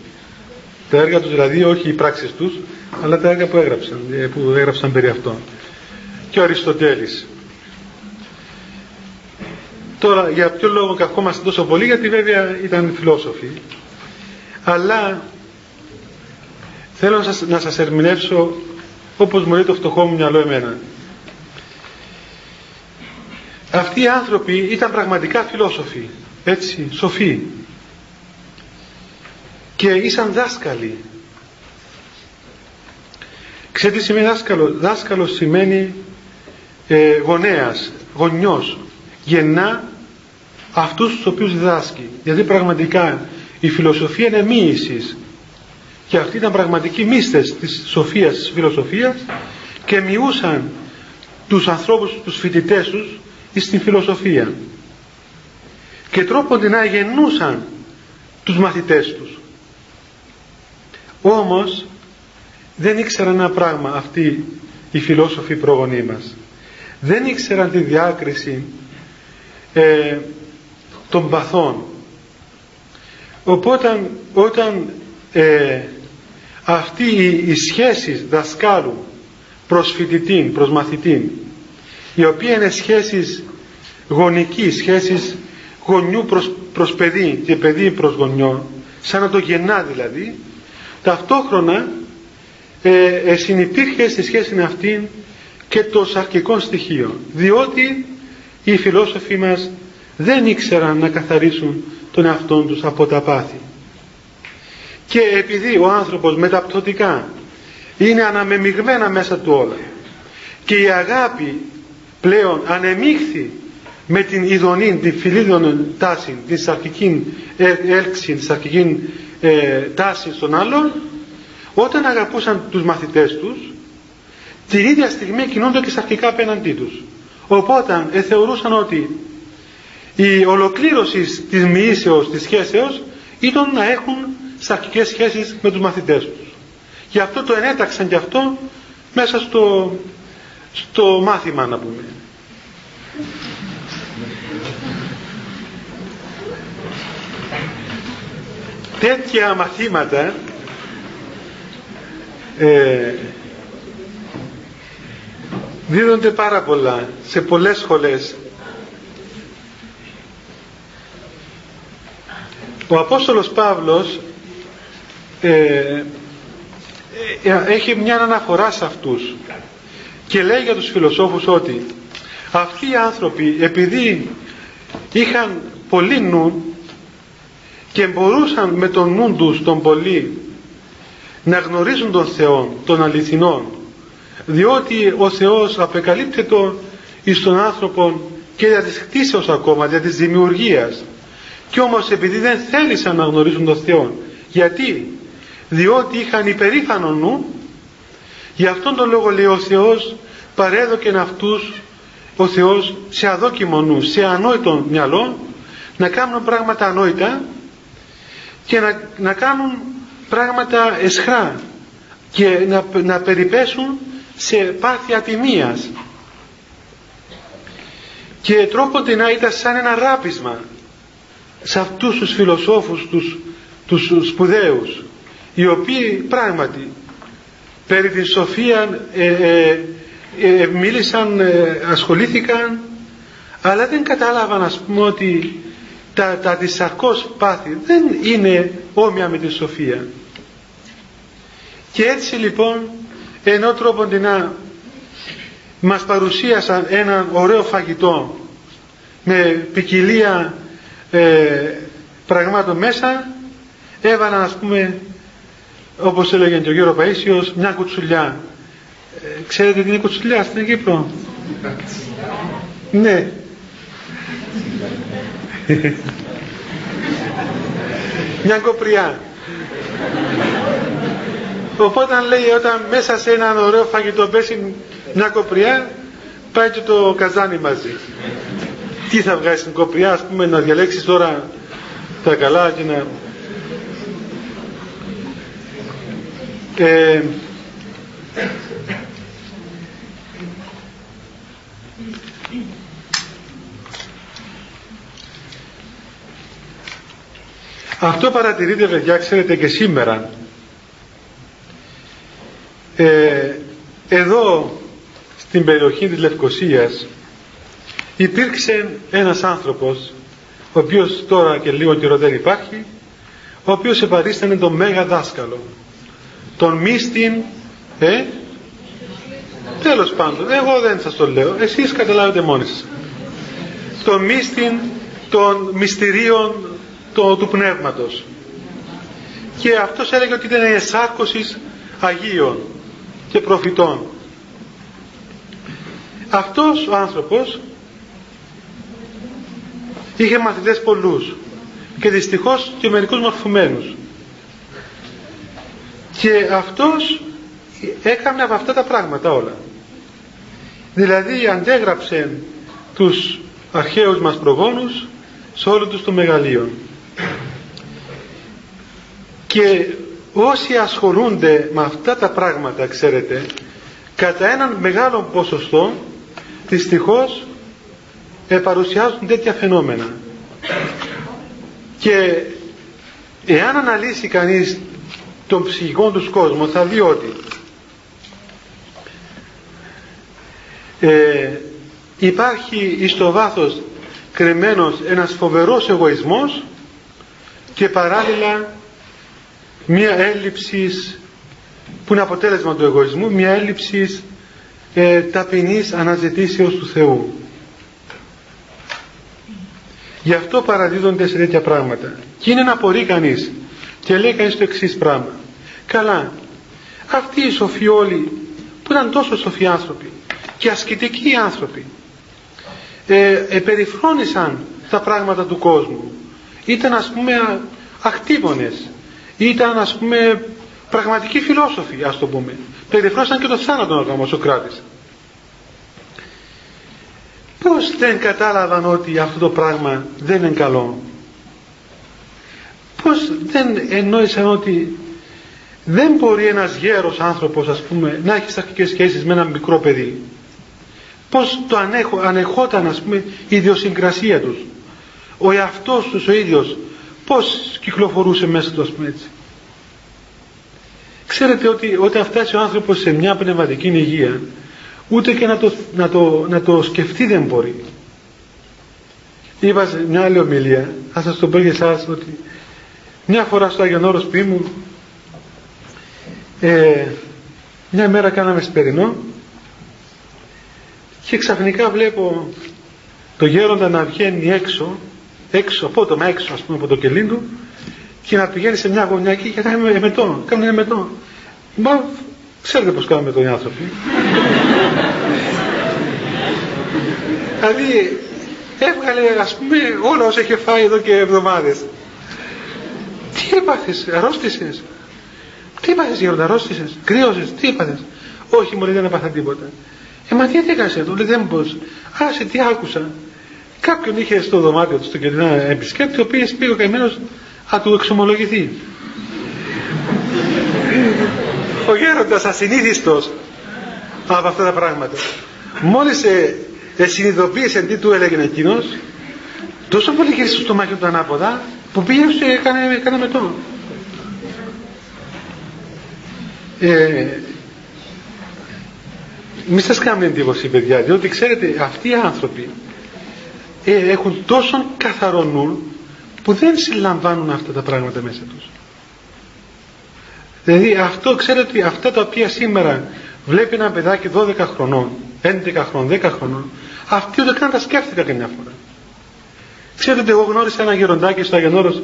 Τα έργα τους δηλαδή όχι οι πράξεις τους, αλλά τα έργα που έγραψαν, ε, που έγραψαν περί αυτών. Και ο Αριστοτέλης. Τώρα για ποιο λόγο καθόμαστε τόσο πολύ, γιατί βέβαια ήταν φιλόσοφοι. Αλλά θέλω να σας, να σας ερμηνεύσω όπως μου λέει το φτωχό μου μυαλό εμένα. Αυτοί οι άνθρωποι ήταν πραγματικά φιλόσοφοι, έτσι, σοφοί. Και ήσαν δάσκαλοι. Ξέρετε τι σημαίνει δάσκαλο; Δάσκαλο σημαίνει ε, γονέας, γονιός. Γεννά αυτούς τους οποίους διδάσκει. Γιατί πραγματικά η φιλοσοφία είναι μοίησης. Και αυτοί ήταν πραγματικοί μύστες της σοφίας, της φιλοσοφίας και μειούσαν τους ανθρώπους, τους φοιτητές τους στην φιλοσοφία. Και τρόπον να γεννούσαν τους μαθητές τους. Όμως δεν ήξεραν ένα πράγμα αυτοί οι φιλόσοφοι προγονείς μας. Δεν ήξεραν τη διάκριση ε, των παθών. Οπότε όταν ε, αυτή η, σχέση δασκάλου προς φοιτητή, προς μαθητή η οποία είναι σχέσεις γονική, σχέσεις γονιού προς, προς παιδί και παιδί προς γονιό, σαν να το γεννά δηλαδή, ταυτόχρονα ε, ε, συνυπήρχε στη σχέση αυτή και το σαρκικό στοιχείο, διότι οι φιλόσοφοι μας δεν ήξεραν να καθαρίσουν τον εαυτό τους από τα πάθη. Και επειδή ο άνθρωπος μεταπτωτικά είναι αναμεμειγμένα μέσα του όλα και η αγάπη πλέον ανεμίχθη με την ειδονή, την φιλίδωνη τάση, την σαρκική έλξη, την σαρκική ε, τάση των άλλων, όταν αγαπούσαν τους μαθητές τους, την ίδια στιγμή κινούνται και σαρκικά απέναντί τους. Οπότε ε, θεωρούσαν ότι η ολοκλήρωση της μοιήσεως, της σχέσεως, ήταν να έχουν σαρκικές σχέσεις με τους μαθητές τους. Γι' αυτό το ενέταξαν και αυτό μέσα στο, στο μάθημα να πούμε. Τέτοια μαθήματα ε, δίδονται πάρα πολλά σε πολλές σχολές. Ο Απόστολος Παύλος ε, ε, έχει μια αναφορά σε αυτούς και λέει για τους φιλοσόφους ότι αυτοί οι άνθρωποι επειδή είχαν πολύ νου και μπορούσαν με τον νου τους τον πολύ να γνωρίζουν τον Θεό, τον αληθινό διότι ο Θεός απεκαλύπτεται εις τον άνθρωπο και για της χτίσεως ακόμα, για της δημιουργίας. Και όμως επειδή δεν θέλησαν να γνωρίζουν τον Θεό γιατί διότι είχαν υπερήφανο νου. Γι' αυτόν τον λόγο λέει ο Θεός παρέδοκεν αυτούς ο Θεός σε αδόκιμο νου, σε ανόητο μυαλό να κάνουν πράγματα ανόητα και να, να κάνουν πράγματα εσχρά και να, να περιπέσουν σε πάθη ατιμίας και τρόπονται να ήταν σαν ένα ράπισμα σε αυτούς τους φιλοσόφους τους, τους σπουδαίους οι οποίοι πράγματι περί την σοφίας ε, ε, ε, μίλησαν, ε, ασχολήθηκαν αλλά δεν κατάλαβαν ας πούμε ότι τα, τα δυσαρκώς πάθη δεν είναι όμοια με τη σοφία. Και έτσι λοιπόν ενώ τρόπον να μας παρουσίασαν ένα ωραίο φαγητό με ποικιλία ε, πραγμάτων μέσα έβαλαν ας πούμε όπως έλεγε και ο Γιώργος Παΐσιος μια κουτσουλιά. Ε, ξέρετε τι είναι κουτσουλιά στην Κύπρο; Ναι. (laughs) Μια κοπριά. Οπότε λέει όταν μέσα σε έναν ωραίο φαγητό πέσει μια κοπριά πάει και το καζάνι μαζί. Τι θα βγάλεις στην κοπριά ας πούμε να διαλέξεις τώρα τα καλά και να ε, αυτό παρατηρείτε παιδιά ξέρετε και σήμερα. Ε, εδώ στην περιοχή της Λευκοσίας υπήρξε ένας άνθρωπος ο οποίος τώρα και λίγο καιρό δεν υπάρχει ο οποίος επαρίστανε τον Μέγα Δάσκαλο τον Μίστην ε, τέλος πάντων εγώ δεν σας το λέω. Εσείς καταλάβετε μόνοι σας. Τον Μίστην των μυστηρίων το, του Πνεύματος. Και αυτός έλεγε ότι ήταν εσάρκωσης Αγίων και προφητών. Αυτός ο άνθρωπος είχε μαθητές πολλούς και δυστυχώς και μερικούς μορφωμένους και αυτός έκανε από αυτά τα πράγματα όλα. Δηλαδή αντέγραψε τους αρχαίους μας προγόνους σε όλο τους το μεγαλείο. Και όσοι ασχολούνται με αυτά τα πράγματα ξέρετε κατά έναν μεγάλο ποσοστό δυστυχώς παρουσιάζουν τέτοια φαινόμενα. Και εάν αναλύσει κανείς τον ψυχικό τους κόσμο θα δει ότι ε, υπάρχει στο βάθος κρεμμένος ένας φοβερός εγωισμός και παράλληλα μία έλλειψης που είναι αποτέλεσμα του εγωισμού μία έλλειψης ε, ταπεινής αναζητήσεως του Θεού Γι' αυτό παραδίδονται σε τέτοια πράγματα. Και είναι να απορεί κανείς και λέει κανείς το εξής πράγμα. Καλά, αυτοί οι σοφοί όλοι που ήταν τόσο σοφοί άνθρωποι και ασκητικοί άνθρωποι ε, επεριφρόνησαν τα πράγματα του κόσμου. Ήταν ας πούμε ακτίβονες, ήταν ας πούμε πραγματικοί φιλόσοφοι ας το πούμε. Περιφρόνησαν και το θάνατο ο Σοκράτης πως δεν κατάλαβαν ότι αυτό το πράγμα δεν είναι καλό; Πως δεν εννοήσαν ότι δεν μπορεί ένας γέρος άνθρωπος ας πούμε να έχει σαρκικές σχέσεις με ένα μικρό παιδί. Πως το ανέχω, ανεχόταν ας πούμε η ιδιοσυγκρασία τους. Ο εαυτός τους ο ίδιος πως κυκλοφορούσε μέσα του ας πούμε έτσι. Ξέρετε ότι όταν φτάσει ο άνθρωπος σε μια πνευματική υγεία ούτε και να το, να το, να το σκεφτεί δεν μπορεί. Είπα σε μια άλλη ομιλία θα σας το πω για εσάς ότι μια φορά στο Άγιον Όρος μου ε, μια μέρα κάναμε σπερινό και ξαφνικά βλέπω το γέροντα να βγαίνει έξω έξω, απότομα έξω ας πούμε από το κελί του και να πηγαίνει σε μια γωνιά εκεί και κάνει εμετό, κάνει εμετό. Μα ξέρετε πως κάνουμε τον άνθρωποι. (laughs) δηλαδή έβγαλε ας πούμε όλα όσα είχε φάει εδώ και εβδομάδες. Τι έπαθες, αρρώστησες. Τι έπαθες γέροντα, αρρώστησες, κρύωσες, τι έπαθες. Όχι μωρέ δεν έπαθα τίποτα. Ε μα τι έκανες εδώ, λέει δεν μπορούσα. Άσε τι άκουσα. Κάποιον είχε στο δωμάτιο του, στο κεντρικό επισκέπτη, ο οποίος πήγε ο καημένος να του εξομολογηθεί. ο γέροντας ασυνήθιστος από αυτά τα πράγματα. Μόλις ε, ε, συνειδητοποίησε τι του έλεγε εκείνος, τόσο πολύ γύρισε στο στομάχι του ανάποδα, που πήγε και έκανε, έκανε μετό. Ε, μη σας κάνουμε εντύπωση παιδιά, διότι ξέρετε αυτοί οι άνθρωποι ε, έχουν τόσο καθαρό νου που δεν συλλαμβάνουν αυτά τα πράγματα μέσα τους. Δηλαδή αυτό ξέρετε ότι αυτά τα οποία σήμερα βλέπει ένα παιδάκι 12 χρονών, 11 χρονών, 10 χρονών, αυτοί ούτε καν τα σκέφτηκα καμιά φορά. Ξέρετε ότι εγώ γνώρισα ένα γεροντάκι στο Αγιονόρος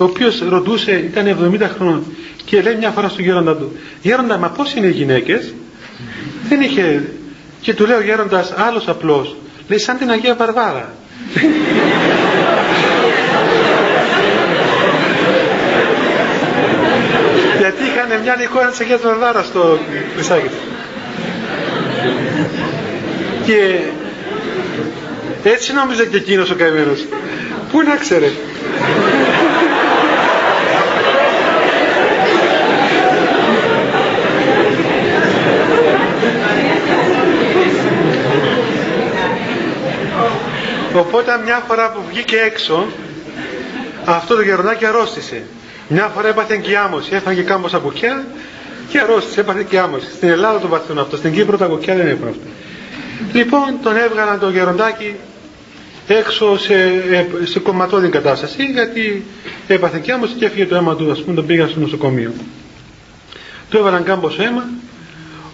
ο οποίος ρωτούσε, ήταν 70 χρόνων και λέει μια φορά στον γέροντα του «Γέροντα, μα πώς είναι οι γυναίκες» δεν είχε και του λέει ο γέροντας άλλος απλός λέει σαν την Αγία Βαρβάρα (laughs) γιατί είχαν μια εικόνα της Αγίας Βαρβάρας στο χρυσάκι και έτσι νόμιζε και εκείνος ο καημένος. Πού να ξέρε Οπότε μια φορά που βγήκε έξω αυτό το γεροντάκι αρρώστησε. Μια φορά έπαθε εγκυάμωση, έφαγε κάμποσα κουκιά και αρρώστησε, έπαθε εγκυάμωση. Στην Ελλάδα το παθαίνουν αυτό, στην Κύπρο τα κουκιά δεν έχουν αυτό. Λοιπόν τον έβγαλαν το γεροντάκι έξω σε, ε, σε κομματώδη κατάσταση γιατί έπαθε εγκυάμωση και έφυγε το αίμα του, ας πούμε τον πήγαν στο νοσοκομείο. Του έβαλαν κάμποσο αίμα,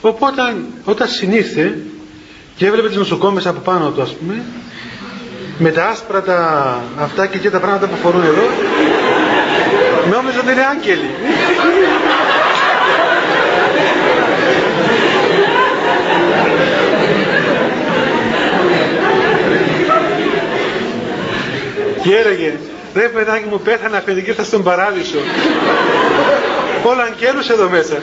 οπότε όταν συνήθε και έβλεπε τις νοσοκόμες από πάνω του ας πούμε με τα άσπρα τα αυτά και, και τα πράγματα που φορούν εδώ νόμιζα ότι είναι άγγελοι. Και έλεγε ρε παιδάκι μου πέθανα παιδί και ήρθα στον παράδεισο όλα αγγέλους εδώ μέσα.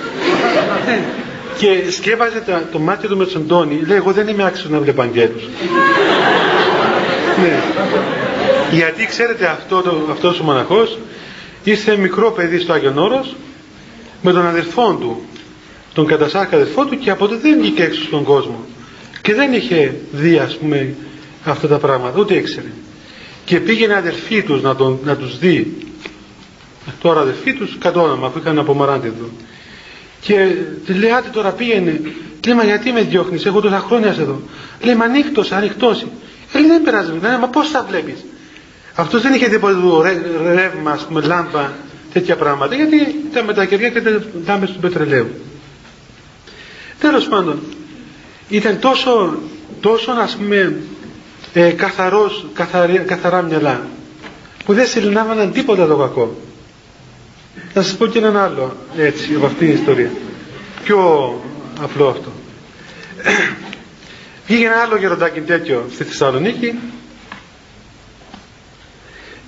Και σκέβαζε το, το μάτι του με τον Τόνι. Λέει εγώ δεν είμαι άξιος να βλέπω αγγέλους ναι. Γιατί ξέρετε αυτό το, αυτός ο μοναχός ήρθε μικρό παιδί στο Άγιον Όρος με τον αδερφό του, τον κατασάρκα αδερφό του και από τότε δεν βγήκε έξω στον κόσμο και δεν είχε δει ας πούμε αυτά τα πράγματα, ούτε ήξερε. Και πήγαινε αδερφή τους να, τον, να τους δει. Τώρα αδερφή τους κατ' όνομα αφού είχαν απομαράντη εδώ. Και της λέει άτε τώρα πήγαινε. Λέει μα γιατί με διώχνεις, έχω τόσα χρόνια εδώ. Λέει μα ανοιχτός, ανοιχτός. Λέει δεν πειράζει, λέει, μα πώς θα βλέπεις. Αυτός δεν είχε τίποτα του ρεύμα, ας πούμε, λάμπα, τέτοια πράγματα, γιατί ήταν με τα κεριά και ήταν λάμπες του πετρελαίου. Τέλος πάντων, ήταν τόσο, τόσο ας πούμε, ε, καθαρός, καθαρή, καθαρά μυαλά, που δεν συλληνάβαναν τίποτα το κακό. Να σας πω και έναν άλλο, έτσι, από αυτήν την ιστορία. Πιο απλό αυτό. Πήγε ένα άλλο γεροντάκι τέτοιο στη Θεσσαλονίκη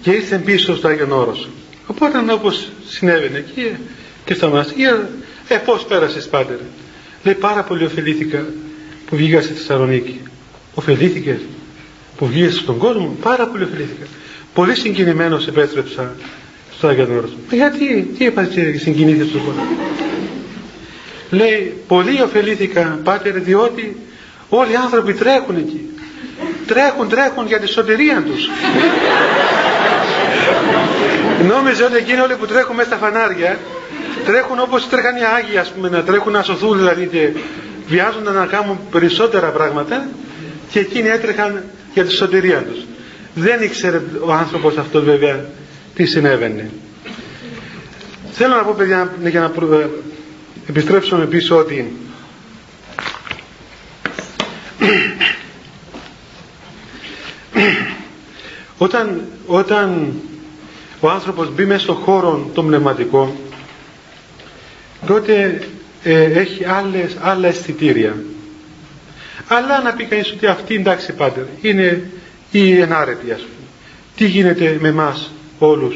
και ήρθε πίσω στο Άγιον Όρος. Οπότε όπως συνέβαινε εκεί και στα μοναστήρια, ε πώς πέρασες πάτερ; Λέει πάρα πολύ ωφελήθηκα που βγήκα στη Θεσσαλονίκη. Ωφελήθηκες που βγήκες στον κόσμο, πάρα πολύ ωφελήθηκα. Πολύ συγκινημένος επέστρεψα στο Άγιον Όρος. Γιατί, τι είπα και συγκινήθηκες στον κόσμο. (laughs) Λέει, πολύ ωφελήθηκα πάτερ διότι Όλοι οι άνθρωποι τρέχουν εκεί. Τρέχουν, τρέχουν για τη σωτηρία τους. Νόμιζε ότι εκείνοι όλοι που τρέχουν μέσα στα φανάρια τρέχουν όπως τρέχαν οι Άγιοι ας πούμε να τρέχουν να σωθούν δηλαδή και βιάζονταν να κάνουν περισσότερα πράγματα και εκείνοι έτρεχαν για τη σωτηρία τους. Δεν ήξερε ο άνθρωπος αυτός βέβαια τι συνέβαινε. Θέλω να πω παιδιά για να επιστρέψουμε πίσω ότι όταν, όταν ο άνθρωπος μπει μέσα στον χώρο το πνευματικό τότε ε, έχει άλλες, άλλα αισθητήρια. Αλλά να πει κανείς ότι αυτή εντάξει πάτερ είναι η ενάρετη ας πούμε. Τι γίνεται με μας όλους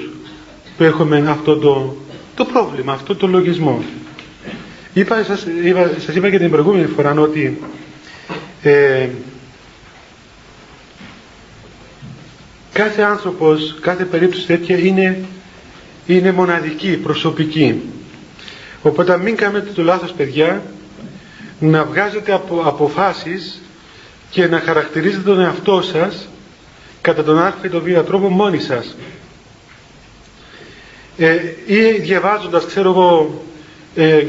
που έχουμε αυτό το, το πρόβλημα, αυτό το λογισμό. Είπα, σας, είπα, σας είπα και την προηγούμενη φορά ότι ε, κάθε άνθρωπος, κάθε περίπτωση τέτοια είναι, είναι μοναδική, προσωπική. Οπότε μην κάνετε το λάθος παιδιά να βγάζετε απο, αποφάσεις και να χαρακτηρίζετε τον εαυτό σας κατά τον α ή τον β τρόπο μόνοι σας. Ε, ή διαβάζοντας, ξέρω εγώ, ε,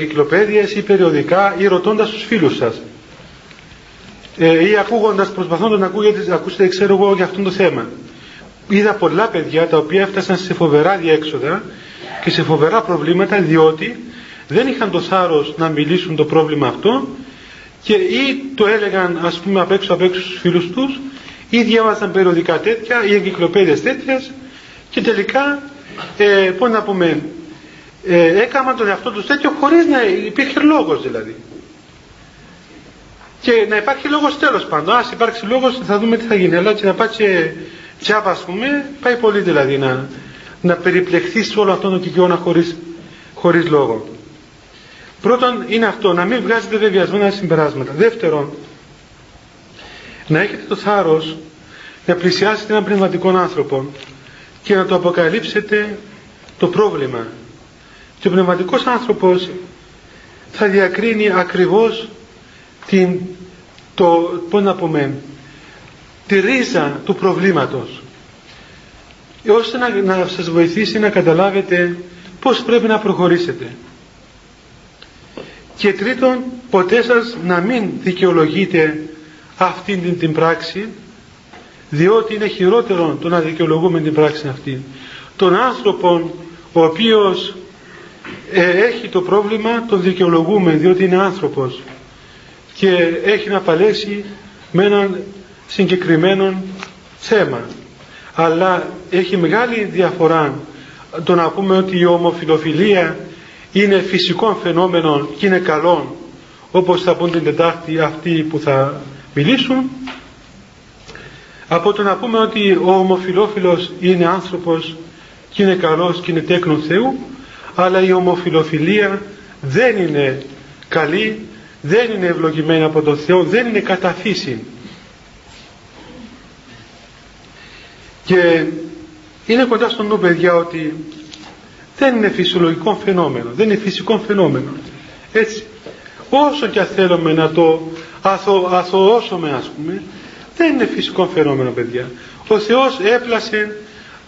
ή περιοδικά ή ρωτώντας τους φίλους σας ε, ή ακούγοντας, προσπαθώντας να ακούγεται, ακούσετε, ξέρω εγώ, για αυτό το θέμα. Είδα πολλά παιδιά τα οποία έφτασαν σε φοβερά διέξοδα και σε φοβερά προβλήματα διότι δεν είχαν το θάρρος να μιλήσουν το πρόβλημα αυτό και ή το έλεγαν ας πούμε απ' έξω απ' έξω στους φίλους τους ή διάβαζαν περιοδικά τέτοια ή εγκυκλοπαίδειες τέτοιες και τελικά ε, πώς να πούμε ε, έκαναν τον εαυτό τους τέτοιο χωρίς να υπήρχε λόγος δηλαδή και να υπάρχει λόγος τέλος πάντων. Ας υπάρξει λόγος θα δούμε τι θα γίνει. Αλλά και να πάει και τσάπα ας πούμε πάει πολύ δηλαδή να, να περιπλεχθεί σε όλο αυτόν τον κυκλώνα χωρίς, χωρίς λόγο. Πρώτον είναι αυτό να μην βγάζετε βεβαιασμένα συμπεράσματα. Δεύτερον να έχετε το θάρρος να πλησιάσετε έναν πνευματικό άνθρωπο και να το αποκαλύψετε το πρόβλημα. Και ο πνευματικός άνθρωπος θα διακρίνει ακριβώς την, το, πώς να πούμε, τη ρίζα του προβλήματος ώστε να, να σας βοηθήσει να καταλάβετε πώς πρέπει να προχωρήσετε. Και τρίτον, ποτέ σας να μην δικαιολογείτε αυτήν την, την πράξη διότι είναι χειρότερο το να δικαιολογούμε την πράξη αυτή. Τον άνθρωπο ο οποίος ε, έχει το πρόβλημα τον δικαιολογούμε διότι είναι άνθρωπος και έχει να παλέσει με έναν συγκεκριμένο θέμα. Αλλά έχει μεγάλη διαφορά το να πούμε ότι η ομοφιλοφιλία είναι φυσικό φαινόμενο και είναι καλό όπως θα πούν την Τετάρτη αυτοί που θα μιλήσουν από το να πούμε ότι ο ομοφιλόφιλος είναι άνθρωπος και είναι καλός και είναι τέκνο Θεού αλλά η ομοφιλοφιλία δεν είναι καλή δεν είναι ευλογημένη από τον Θεό δεν είναι κατά φύση και είναι κοντά στον νου παιδιά ότι δεν είναι φυσιολογικό φαινόμενο δεν είναι φυσικό φαινόμενο. Έτσι όσο και αν θέλουμε να το αθω, αθωώσουμε ας πούμε δεν είναι φυσικό φαινόμενο παιδιά. Ο Θεός έπλασε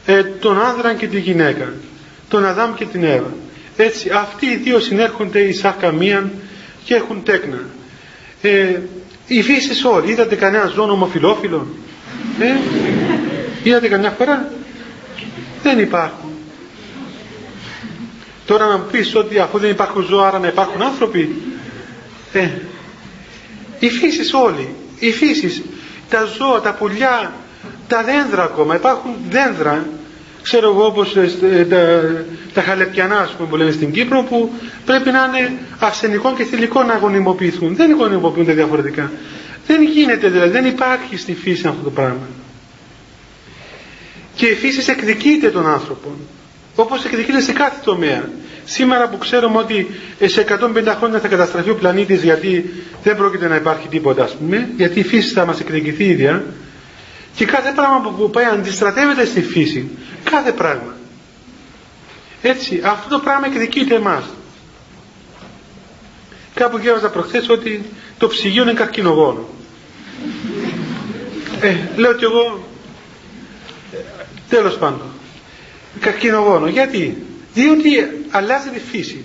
ε, τον άνδρα και τη γυναίκα τον Αδάμ και την Εύα. Έτσι αυτοί οι δύο συνέρχονται εις ακαμίαν και έχουν τέκνα ε, η φύση όλη είδατε κανένα ζώο ομοφιλόφιλο ε, είδατε κανένα φορά; Δεν υπάρχουν. Τώρα να μου πεις ότι αφού δεν υπάρχουν ζώα άρα να υπάρχουν άνθρωποι; Ε, η φύση όλη η φύση τα ζώα, τα πουλιά τα δέντρα ακόμα υπάρχουν δέντρα ξέρω εγώ όπως ε, τα, τα χαλεπιανά ας πούμε, που λένε στην Κύπρο που πρέπει να είναι αρσενικό και θηλυκό να γονιμοποιηθούν. Δεν γονιμοποιούνται διαφορετικά. Δεν γίνεται δηλαδή δεν υπάρχει στη φύση αυτό το πράγμα. Και η φύση εκδικείται τον άνθρωπο όπως εκδικείται σε κάθε τομέα. Σήμερα που ξέρουμε ότι σε 150 χρόνια θα καταστραφεί ο πλανήτης γιατί δεν πρόκειται να υπάρχει τίποτα ας πούμε γιατί η φύση θα μας εκδικηθεί ίδια και κάθε πράγμα που πάει αντιστρατεύεται στη φύση. Κάθε πράγμα. Έτσι αυτό το πράγμα εκδικείται εμάς. Κάπου διάβαζα προχθές ότι το ψυγείο είναι καρκινογόνο. Ε, λέω κι εγώ ε, τέλος πάντων καρκινογόνο. Γιατί; Διότι αλλάζει τη φύση.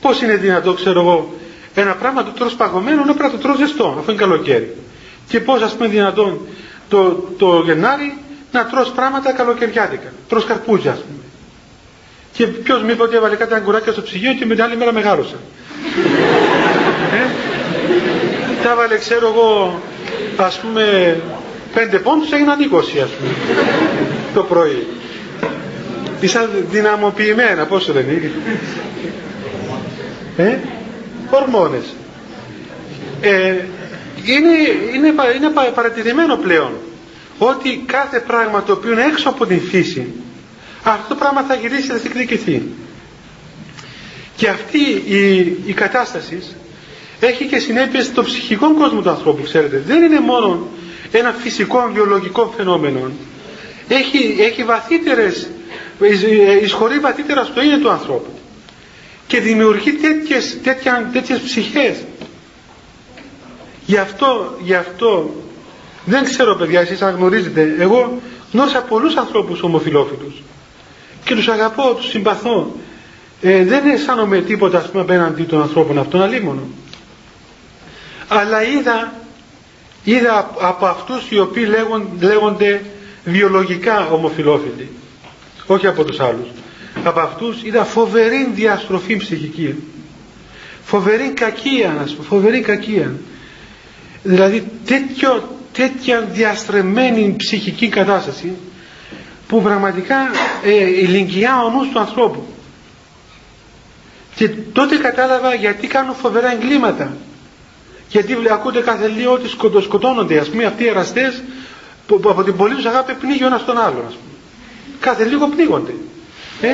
Πως είναι δυνατό ξέρω εγώ ένα πράγμα το τρως παγωμένο ένα πράγμα το τρως ζεστό αφού είναι καλοκαίρι. Και πως ας πούμε δυνατόν το, το Γενάρη να τρως πράγματα καλοκαιριάτικα. Τρως καρπούζια, ας πούμε. Και ποιος μου είπε ότι έβαλε κάτι αγκουράκια στο ψυγείο και μετά άλλη μέρα μεγάλωσα. (laughs) ε; Τα έβαλε, ξέρω εγώ, ας πούμε, πέντε πόντους έγιναν 20, ας πούμε, το πρωί. Ήσαν δυναμοποιημένα, πόσο δεν είναι. Ε; Ορμόνες. Ε, είναι, είναι, είναι παρατηρημένο πλέον ότι κάθε πράγμα το οποίο είναι έξω από την φύση αυτό το πράγμα θα γυρίσει θα εκδικηθεί και αυτή η, η κατάσταση έχει και συνέπειες στο ψυχικό κόσμο του ανθρώπου ξέρετε. Δεν είναι μόνο ένα φυσικό βιολογικό φαινόμενο. Έχει, έχει βαθύτερες εισχωρεί βαθύτερα στο είναι του ανθρώπου. Και δημιουργεί τέτοιες, τέτοια, τέτοιες ψυχές Γι' αυτό, γι' αυτό. Δεν ξέρω παιδιά εσείς αν γνωρίζετε. Εγώ γνώρισα πολλούς ανθρώπους ομοφιλόφιλους και τους αγαπώ, τους συμπαθώ. Ε, δεν αισθάνομαι τίποτα ας πούμε απέναντι των ανθρώπων αυτών αλίμονο. Αλλά είδα είδα από αυτούς οι οποίοι λέγον, λέγονται βιολογικά ομοφιλόφιλοι. Όχι από τους άλλους. Από αυτούς είδα φοβερή διαστροφή ψυχική. Φοβερή κακία φοβερή κακία δηλαδή τέτοιο, τέτοια διαστρεμένη ψυχική κατάσταση που πραγματικά ε, ηλικιά ο νους του ανθρώπου. Και τότε κατάλαβα γιατί κάνουν φοβερά εγκλήματα. Γιατί ακούτε κάθε λίγο ότι σκοτώνονται ας πούμε αυτοί οι εραστές που, από την πολύ τους αγάπη πνίγει ο ένας τον άλλον ας πούμε. κάθε λίγο πνίγονται. Ε;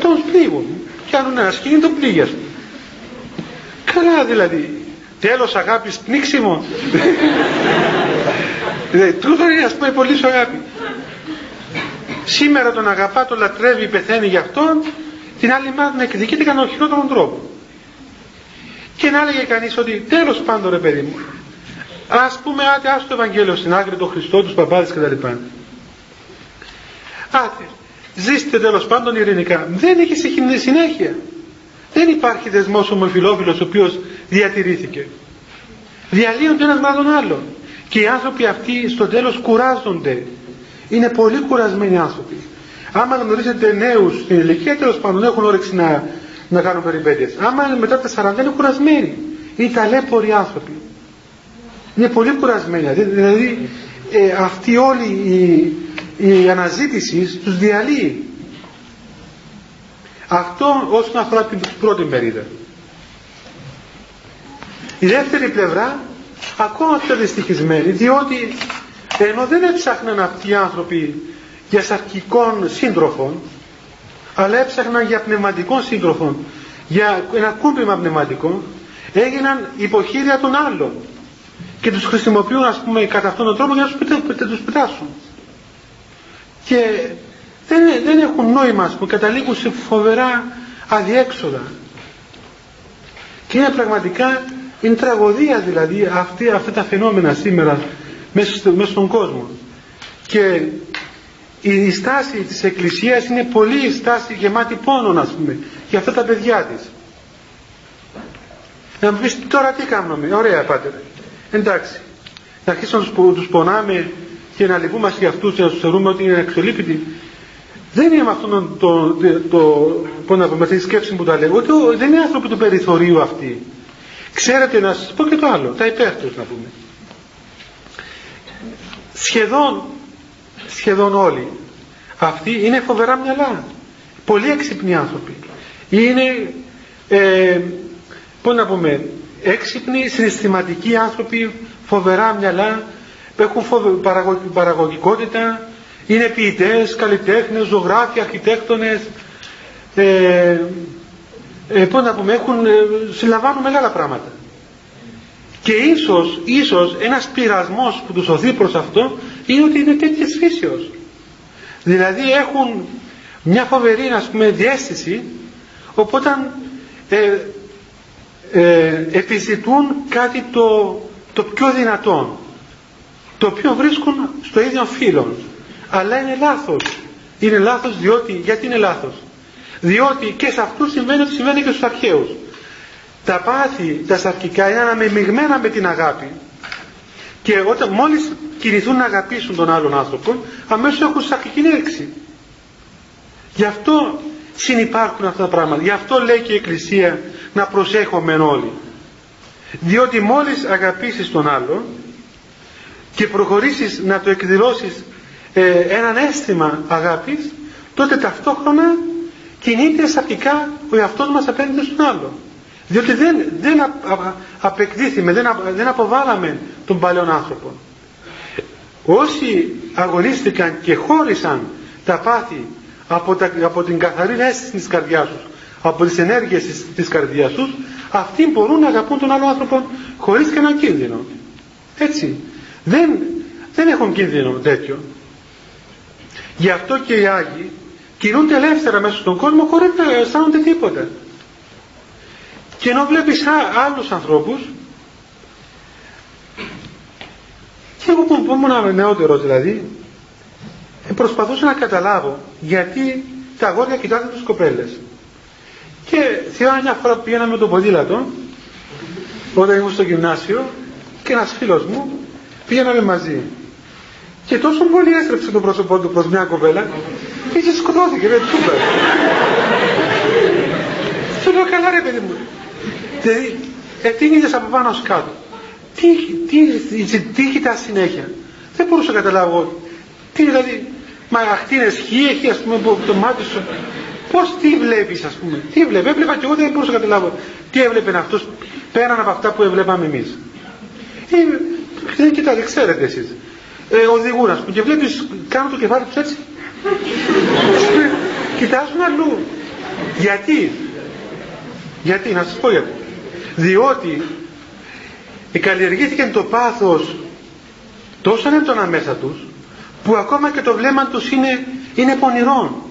τον πνίγουν. Κάνουν ένας σκηνή τον πνίγει ας πούμε. καλά δηλαδή τέλος αγάπης πνίξιμο. Ε, τούτο είναι ας πούμε πολύ σου αγάπη. Σήμερα τον αγαπά, τον λατρεύει, πεθαίνει για αυτόν. Την άλλη μέρα τον εκδικείται κατά χειρότερο τρόπο. Και να έλεγε κανείς ότι τέλος πάντων ρε παιδί μου ας πούμε άτε άστο το Ευαγγέλιο στην άκρη τον Χριστό, τους παπάδες κτλ άτε ζήστε τέλος πάντων ειρηνικά. Δεν έχει συνέχεια δεν υπάρχει δεσμός ομοφιλόφιλος ο οποίος διατηρήθηκε. Διαλύονται ένας με τον άλλον. Και οι άνθρωποι αυτοί στο τέλος κουράζονται. Είναι πολύ κουρασμένοι άνθρωποι. Άμα γνωρίζετε νέους στην ηλικία τέλος πάντων έχουν όρεξη να, να κάνουν περιπέτειες. Άμα είναι μετά τα 40 είναι κουρασμένοι. Είναι ταλέποροι άνθρωποι. Είναι πολύ κουρασμένοι. Δηλαδή ε, αυτή όλη η, η αναζήτηση τους διαλύει αυτό όσον αφορά την πρώτη μερίδα. Η δεύτερη πλευρά ακόμα πιο δυστυχισμένη διότι ενώ δεν έψαχναν αυτοί οι άνθρωποι για σαρκικών σύντροφων αλλά έψαχναν για πνευματικών σύντροφων για ένα κούμπημα πνευματικό έγιναν υποχείρια των άλλων και τους χρησιμοποιούν ας πούμε κατά αυτόν τον τρόπο για να τους πετάσουν και δεν, δεν έχουν νόημα ας πούμε καταλήγουν σε φοβερά αδιέξοδα. Και είναι πραγματικά είναι τραγωδία δηλαδή αυτή, αυτά τα φαινόμενα σήμερα μέσα, μέσα στον κόσμο. Και η στάση της Εκκλησίας είναι πολύ στάση γεμάτη πόνο ας πούμε για αυτά τα παιδιά της. Να μου πεις τώρα τι κάνουμε; Ωραία πάτερ εντάξει. Να αρχίσουμε να τους πονάμε και να λυπούμαστε για αυτούς και να τους θεωρούμε ότι είναι εξολύπητοι δεν είναι με αυτόν το, το, το, το, να πούμε, τη σκέψη που τα λέω ότι δεν είναι άνθρωποι του περιθωρίου αυτοί. Ξέρετε να σας πω και το άλλο τα υπέρτους να πούμε. Σχεδόν σχεδόν όλοι αυτοί είναι φοβερά μυαλά. Πολύ έξυπνοι άνθρωποι. Είναι ε, πώς να πούμε έξυπνοι συναισθηματικοί άνθρωποι φοβερά μυαλά έχουν παραγωγικότητα είναι ποιητές, καλλιτέχνες, ζωγράφοι, αρχιτέκτονες. Ε, ε, πώς να πούμε έχουν, ε, συλλαμβάνουν μεγάλα πράγματα. Και ίσως, ίσως ένας πειρασμός που τους οδεί προς αυτό είναι ότι είναι τέτοιες φύσεως. Δηλαδή έχουν μια φοβερή ας πούμε διέστηση οπότε ε, ε, επιζητούν κάτι το, το πιο δυνατό το οποίο βρίσκουν στο ίδιο φύλλο αλλά είναι λάθος. Είναι λάθος διότι γιατί είναι λάθος; Διότι και σε αυτούς συμβαίνει ότι συμβαίνει και στους αρχαίους. Τα πάθη τα σαρκικά είναι αναμειγμένα με την αγάπη. Και όταν μόλις κινηθούν να αγαπήσουν τον άλλον άνθρωπο αμέσως έχουν σαρκική έλξη γι' αυτό συνυπάρχουν αυτά τα πράγματα. Γι' αυτό λέει και η Εκκλησία να προσέχουμε όλοι. Διότι μόλις αγαπήσεις τον άλλον και προχωρήσεις να το εκδηλώσεις ε, έναν αίσθημα αγάπης τότε ταυτόχρονα κινείται σαρκικά ο εαυτός μας απέναντι στον άλλο διότι δεν, δεν απεκδίθημε, δεν, δεν αποβάλαμε τον παλαιόν άνθρωπο. Όσοι αγωνίστηκαν και χώρισαν τα πάθη από, τα, από την καθαρή αίσθηση της καρδιάς τους, από τις ενέργειες της, της καρδιάς τους, αυτοί μπορούν να αγαπούν τον άλλο άνθρωπο χωρίς κανένα κίνδυνο. Έτσι. Δεν, δεν έχουν κίνδυνο τέτοιο. Γι' αυτό και οι Άγιοι κινούνται ελεύθερα μέσα στον κόσμο χωρίς να αισθάνονται τίποτα. Και ενώ βλέπεις άλλους ανθρώπους και εγώ που ήμουν νεότερος δηλαδή προσπαθούσα να καταλάβω γιατί τα αγόρια κοιτάνε τους κοπέλες και θυμάμαι μια φορά που πήγαινα με το ποδήλατο όταν ήμουν στο γυμνάσιο και ένας φίλος μου πήγαιναμε μαζί και τόσο πολύ έστρεψε το πρόσωπό του προς μια κοπέλα και σκοτώθηκε, ρε, τσούπερ. Του λέω καλά ρε παιδί μου, Δηλαδή, ετείνιδες από πάνω κάτω. τι, τι, τι, κοιτάς συνέχεια. Δεν μπορούσα να καταλάβω. Τι δηλαδή, μα αχτίνες χ, έχει ας πούμε το μάτι σου. Πώς τι βλέπεις ας πούμε. Τι βλέπεις. Έβλεπα και εγώ δεν μπορούσα να καταλάβω. Τι έβλεπε αυτός πέραν από αυτά που έβλεπαμε εμείς. Ε, δεν κοιτάτε, ξέρετε εσείς. Ε, οδηγούν ας πούμε και βλέπεις κάνω το κεφάλι τους έτσι. Κοιτάζουν αλλού. Γιατί; Γιατί, να σας πω γιατί. Διότι καλλιεργήθηκε το πάθος τόσο έντονα μέσα τους που ακόμα και το βλέμμα τους είναι, είναι πονηρό.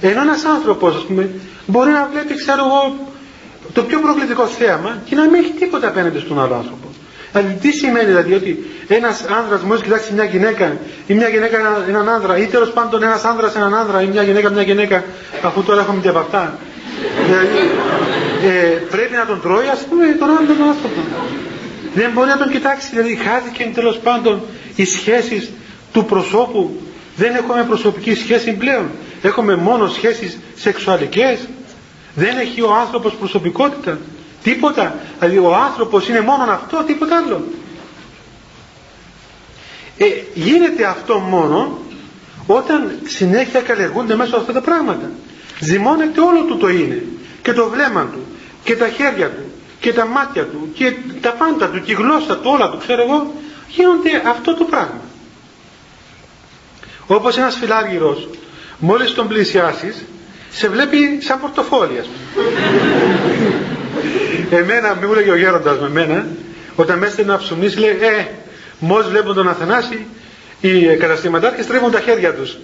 Ενώ ένας άνθρωπος ας πούμε μπορεί να βλέπει ξέρω εγώ το πιο προκλητικό θέαμα και να μην έχει τίποτα απέναντι στον άλλο άνθρωπο. Δηλαδή τι σημαίνει δηλαδή ότι ένας άνδρας μόλις κοιτάξει μια γυναίκα ή μια γυναίκα έναν άνδρα ή τέλος πάντων ένας άνδρας έναν άνδρα ή μια γυναίκα μια γυναίκα αφού τώρα έχουμε και από αυτά. Δηλαδή ε, πρέπει να τον τρώει ας πούμε τον άλλον τον άνθρωπο. Δεν μπορεί να τον κοιτάξει, δηλαδή χάθηκε τέλος πάντων οι σχέσεις του προσώπου. Δεν έχουμε προσωπική σχέση πλέον. Έχουμε μόνο σχέσεις σεξουαλικές. Δεν έχει ο άνθρωπος προσωπικότητα. Τίποτα. Δηλαδή ο άνθρωπος είναι μόνο αυτό, τίποτα άλλο. Ε, γίνεται αυτό μόνο όταν συνέχεια καλλιεργούνται μέσα αυτά τα πράγματα. Ζυμώνεται όλο του το είναι. Και το βλέμμα του. Και τα χέρια του και τα μάτια του και τα πάντα του και η γλώσσα του όλα του ξέρω εγώ γίνονται αυτό το πράγμα όπως ένας φιλάργυρος μόλις τον πλησιάσεις σε βλέπει σαν πορτοφόλι (laughs) εμένα μου έλεγε ο γέροντας με μένα όταν μέσα να ψουμνήσει λέει ε μόλις βλέπουν τον Αθανάση οι καταστηματάρχες τρίβουν τα χέρια τους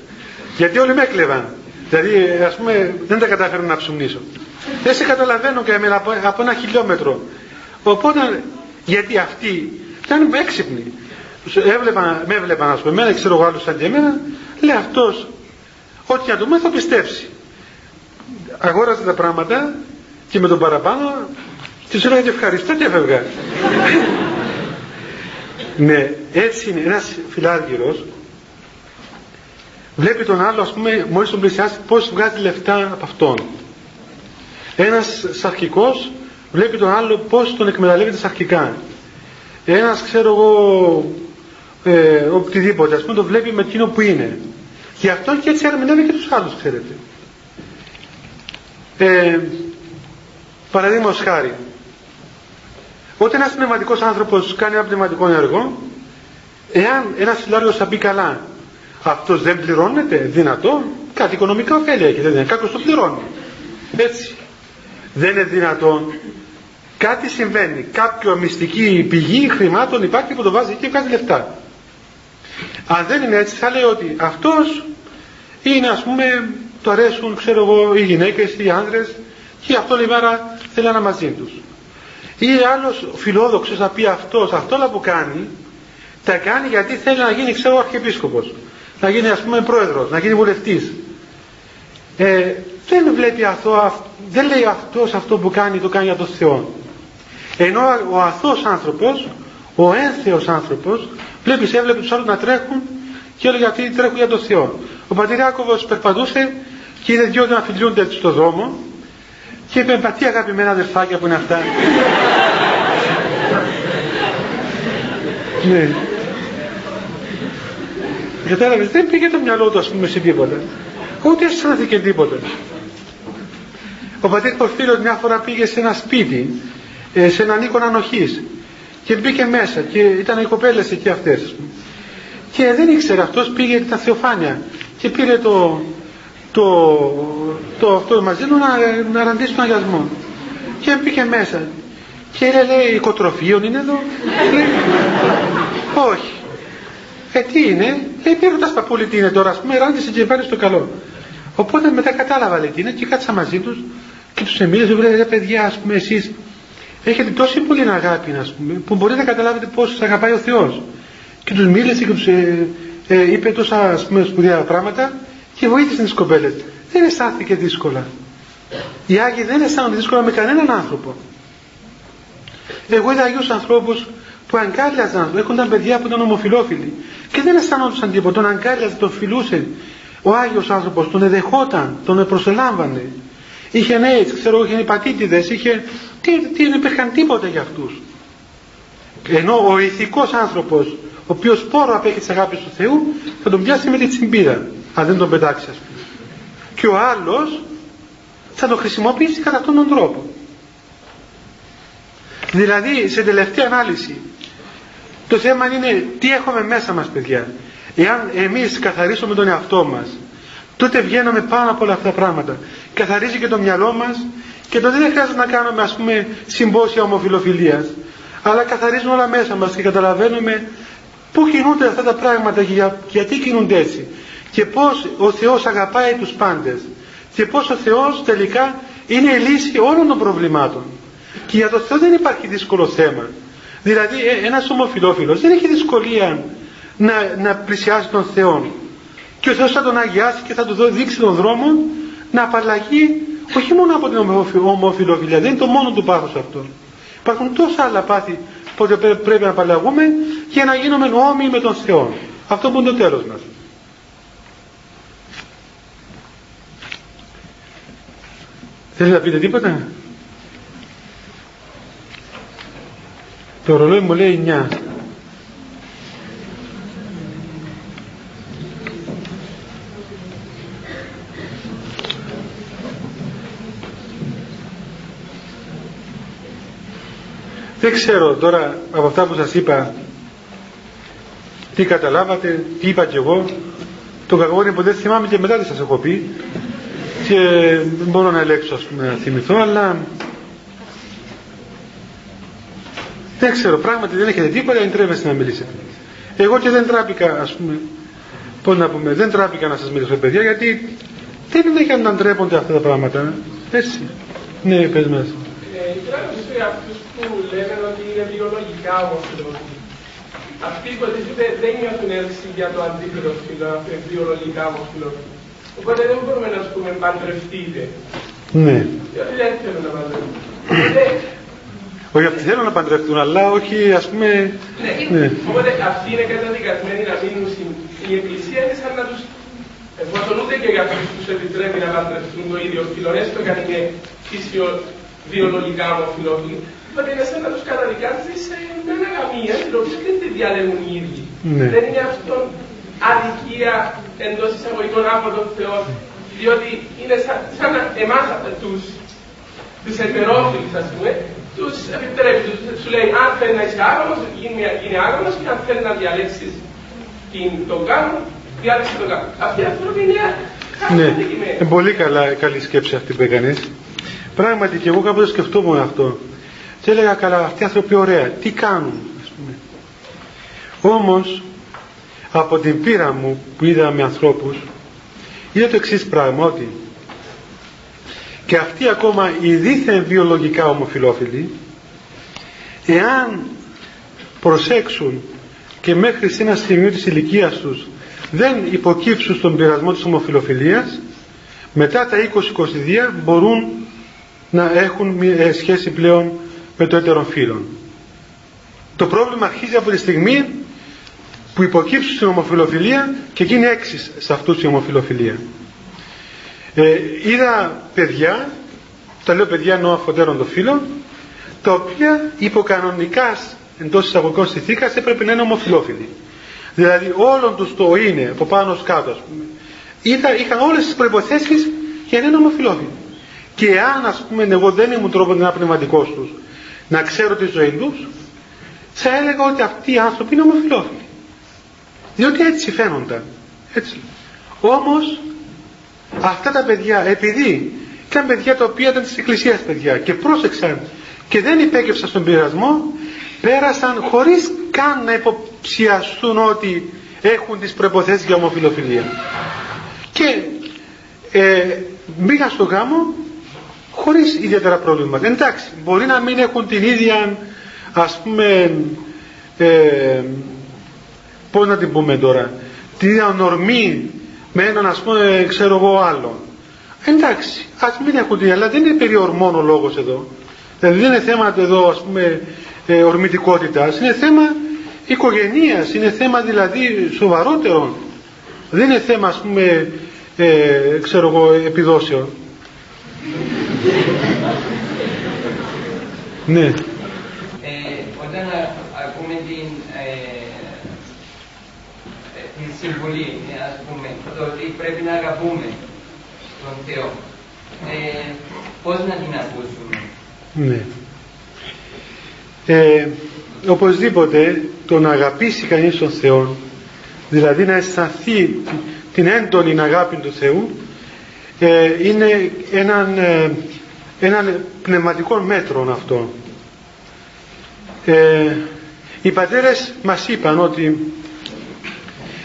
γιατί όλοι με έκλεβαν δηλαδή ας πούμε δεν τα κατάφεραν να ψουμνήσω δεν σε καταλαβαίνω και εμένα από, ένα χιλιόμετρο. Οπότε, γιατί αυτοί ήταν έξυπνοι. Έβλεπαν, με έβλεπαν, ας πούμε, εμένα ξέρω εγώ άλλους σαν και εμένα, λέει αυτός, ό,τι να του θα πιστέψει. Αγόρασε τα πράγματα και με τον παραπάνω της έλεγα και ευχαριστώ και έφευγα. Ναι, έτσι είναι ένας φιλάργυρος. Βλέπει τον άλλο, ας πούμε, μόλις τον πλησιάσει, πώς βγάζει λεφτά από αυτόν. Ένας σαρκικός βλέπει τον άλλο πώς τον εκμεταλλεύεται σαρκικά. Ένας ξέρω εγώ ε, οτιδήποτε ας πούμε το βλέπει με εκείνο που είναι. Γι' αυτό και έτσι ερμηνεύει και τους άλλους ξέρετε. Ε, Παραδείγματος χάρη. Όταν ένας πνευματικός άνθρωπος κάνει ένα πνευματικό έργο, εάν ένας φιλάριος θα μπει καλά, αυτός δεν πληρώνεται, δυνατό, κάτι οικονομικά ωφέλη έχει, δεν είναι, κάποιος το πληρώνει. Έτσι δεν είναι δυνατόν κάτι συμβαίνει, κάποιο μυστική πηγή χρημάτων υπάρχει που το βάζει και βγάζει λεφτά. Αν δεν είναι έτσι θα λέει ότι αυτός είναι ας πούμε το αρέσουν ξέρω εγώ οι γυναίκες, οι άνδρες και αυτό η μέρα θέλει να μαζί τους. Ή άλλος φιλόδοξος θα πει αυτός, αυτό που κάνει τα κάνει γιατί θέλει να γίνει ξέρω αρχιεπίσκοπος. Να γίνει ας πούμε πρόεδρος, να γίνει βουλευτής. Ε, δεν βλέπει αυτό, δεν λέει αυτός αυτό που κάνει το κάνει για τον Θεό. Ενώ ο αθώος άνθρωπος ο ένθεος άνθρωπος βλέπει έβλεπε τους άλλους να τρέχουν και έλεγε αυτοί τρέχουν για τον Θεό. Ο πατήρ Ιάκωβος περπατούσε και είδε δυο να φιλιούνται έτσι στο δρόμο και είπε μα τι αγαπημένα αδερφάκια που είναι αυτά ναι. Κατάλαβες δεν πήγε το μυαλό του ας πούμε σε τίποτα ούτε αισθάνθηκε τίποτα. Ο πατήρ Πορφύρος μια φορά πήγε σε ένα σπίτι, ε, σε έναν οίκο ανοχής. Και μπήκε μέσα και ήταν οι κοπέλες εκεί αυτές. Και δεν ήξερε αυτός, πήγε τα θεοφάνια και πήρε το, το, το αυτό μαζί του να, να ραντίσει τον αγιασμό. Και μπήκε μέσα. Και λέει, λέει οικοτροφίων είναι εδώ. λέει, όχι. Ε, τι είναι, λέει, πήρε τα σπαπούλη τι είναι τώρα, ας πούμε, ράντισε και πάρει στο καλό. Οπότε μετά κατάλαβα, λέει, τι είναι και κάτσα μαζί τους και τους εμίλησε, βρε παιδιά, ας πούμε, εσείς έχετε τόση πολύ αγάπη, ας πούμε, που μπορείτε να καταλάβετε πώς σας αγαπάει ο Θεός. Και τους μίλησε και τους ε, ε, είπε τόσα, ας πούμε, σπουδαία πράγματα και βοήθησε τις κοπέλες. Δεν αισθάνθηκε δύσκολα. Οι Άγιοι δεν αισθάνονται δύσκολα με κανέναν άνθρωπο. Εγώ είδα Αγίους ανθρώπους που αγκάλιαζαν, έχονταν παιδιά που ήταν ομοφιλόφιλοι και δεν αισθανόντουσαν τίποτα, τον αγκάλιαζε, τον φιλούσε. Ο Άγιος άνθρωπος τον εδεχόταν, τον προσελάμβανε είχε AIDS, ξέρω, είχε υπατήτηδες, είχε... Τι, τι, δεν υπήρχαν τίποτα για αυτούς. ενώ ο ηθικός άνθρωπος ο οποίος πόρο απέχει της αγάπης του Θεού θα τον πιάσει με τη τσιμπίδα αν δεν τον πετάξει ας πούμε. Και ο άλλος θα το χρησιμοποιήσει κατά αυτόν τον τρόπο. Δηλαδή σε τελευταία ανάλυση το θέμα είναι τι έχουμε μέσα μας παιδιά. Εάν εμείς καθαρίσουμε τον εαυτό μας τότε βγαίνουμε πάνω από όλα αυτά τα πράγματα. Καθαρίζει και το μυαλό μας και τότε δεν χρειάζεται να κάνουμε ας πούμε συμπόσια ομοφιλοφιλίας. Αλλά καθαρίζουμε όλα μέσα μας και καταλαβαίνουμε πού κινούνται αυτά τα πράγματα και για, γιατί κινούνται έτσι; Και πως ο Θεός αγαπάει τους πάντες; Και πως ο Θεός τελικά είναι η λύση όλων των προβλημάτων; Και για τον Θεό δεν υπάρχει δύσκολο θέμα. Δηλαδή ε, ένας ομοφιλόφιλος δεν έχει δυσκολία να, να πλησιάσει τον Θεό. Και ο Θεός θα τον αγιάσει και θα του δείξει τον δρόμο να απαλλαγεί όχι μόνο από την ομοφιλοφιλία. Δεν είναι το μόνο του πάθος αυτό. Υπάρχουν τόσα άλλα πάθη που πρέπει να απαλλαγούμε για να γίνουμε όμοιοι με τον Θεό αυτό που είναι το τέλος μας Θέλετε να πείτε τίποτα; Το ρολόι μου λέει 9. Δεν ξέρω τώρα από αυτά που σας είπα τι καταλάβατε, τι είπα κι εγώ. Το κακό είναι που δεν θυμάμαι και μετά τι σας έχω πει και δεν μπορώ να ελέγξω ας πούμε να θυμηθώ αλλά δεν ξέρω πράγματι δεν έχετε τίποτα δεν τρέβεστε να μιλήσετε. Εγώ και δεν τράπηκα ας πούμε πώς να πούμε δεν τράπηκα να σας μιλήσω παιδιά γιατί δεν είναι για να ντρέπονται αυτά τα πράγματα έτσι. Ναι πες μας. Ε, σε αυτούς που λένε ότι είναι βιολογικά όμως αυτοί υποτίθεται δεν νιώθουν έτσι για το αντίθετο φύλλο, βιολογικά όμως Οπότε δεν μπορούμε να πούμε παντρευτείτε. Ναι. Γιατί δεν θέλουν να παντρευτούν. Όχι, αυτοί θέλουν να παντρευτούν, αλλά όχι ας πούμε... Ναι. ναι. Οπότε αυτοί είναι καταδικασμένοι να μείνουν στην... Η Εκκλησία είναι σαν να τους... Εφόσον ούτε και για αυτούς τους επιτρέπει να παντρευτούν το ίδιο φύλλο, έστω και αν είναι φύσιο βιολογικά ομοφυλόφιλοι, οπότε είναι σαν να τους καταδικάζει σε μια αναγαμία, την οποία δεν τη διαλέγουν οι ίδιοι. Ναι. Δεν είναι αυτό αδικία εντός εισαγωγικών από τον Θεός, διότι είναι σαν, σαν εμάς τους τους ετερόφιλους, ας πούμε, τους επιτρέπει, τους, σου λέει αν θέλει να είσαι άγωνος, γίνει, γίνει άγωνος και αν θέλει να διαλέξεις την, τον κάνω, διάλεξη τον κάνω. Αυτή η άνθρωποι είναι ναι, είναι πολύ καλά, καλή σκέψη αυτή που έκανες. Πράγματι και εγώ κάποτε σκεφτόμουν αυτό. Και έλεγα καλά, αυτοί οι άνθρωποι ωραία, τι κάνουν, ας πούμε. Όμως, από την πείρα μου που είδα με ανθρώπους είδα το εξής πράγμα ότι και αυτοί ακόμα οι δίθεν βιολογικά ομοφιλόφιλοι εάν προσέξουν και μέχρι σε ένα σημείο της ηλικίας τους δεν υποκύψουν στον πειρασμό της ομοφιλοφιλίας μετά τα 20-22 μπορούν να έχουν ε, σχέση πλέον με το έτερο φύλλο. Το πρόβλημα αρχίζει από τη στιγμή που υποκύψουν στην ομοφιλοφιλία και γίνει έξις σε αυτούς η ομοφιλοφιλία. Ε, είδα παιδιά, τα λέω παιδιά εννοώ αφωτέρων των φίλων, τα οποία υποκανονικά εντός εισαγωγικών συνθήκα έπρεπε να είναι ομοφιλόφιλοι. Δηλαδή όλων τους το είναι από πάνω ως κάτω, ας πούμε. Είδα, είχαν όλες τις προποθέσει για να είναι ομοφιλόφιλοι. Και αν, ας πούμε, εγώ δεν ήμουν τρόπο να πνευματικό τους, να ξέρω τη ζωή τους, θα έλεγα ότι αυτοί οι άνθρωποι είναι ομοφιλόφιλοι διότι έτσι φαίνονταν. Έτσι. Όμως αυτά τα παιδιά επειδή ήταν παιδιά τα οποία ήταν της εκκλησίας παιδιά και πρόσεξαν και δεν υπέκεψαν στον πειρασμό πέρασαν χωρίς καν να υποψιαστούν ότι έχουν τις προϋποθέσεις για ομοφιλοφιλία. Και ε, μπήκαν στο γάμο χωρίς ιδιαίτερα πρόβλημα εντάξει μπορεί να μην έχουν την ίδια ας πούμε ε, πώς να την πούμε τώρα, τη διανορμή με έναν ας πούμε ξέρω εγώ άλλο. Εντάξει, ας μην έχουν την αλλά δεν είναι περιορμόν ο λόγος εδώ. Δηλαδή δεν είναι θέμα εδώ ας πούμε ε, ορμητικότητας, είναι θέμα οικογενείας, είναι θέμα δηλαδή σοβαρότερο. Δεν είναι θέμα ας πούμε ε, ξέρω εγώ επιδόσεων. Ναι. Ε, όταν την, ε, ε, την συμβουλή, ας πούμε, το ότι πρέπει να αγαπούμε τον Θεό. Ε, πώς να την ακούσουμε; Ναι. Ε, οπωσδήποτε το να αγαπήσει κανείς τον Θεό δηλαδή να αισθανθεί την έντονη αγάπη του Θεού ε, είναι έναν, ε, έναν πνευματικό μέτρο αυτό. Ε, οι πατέρες μας είπαν ότι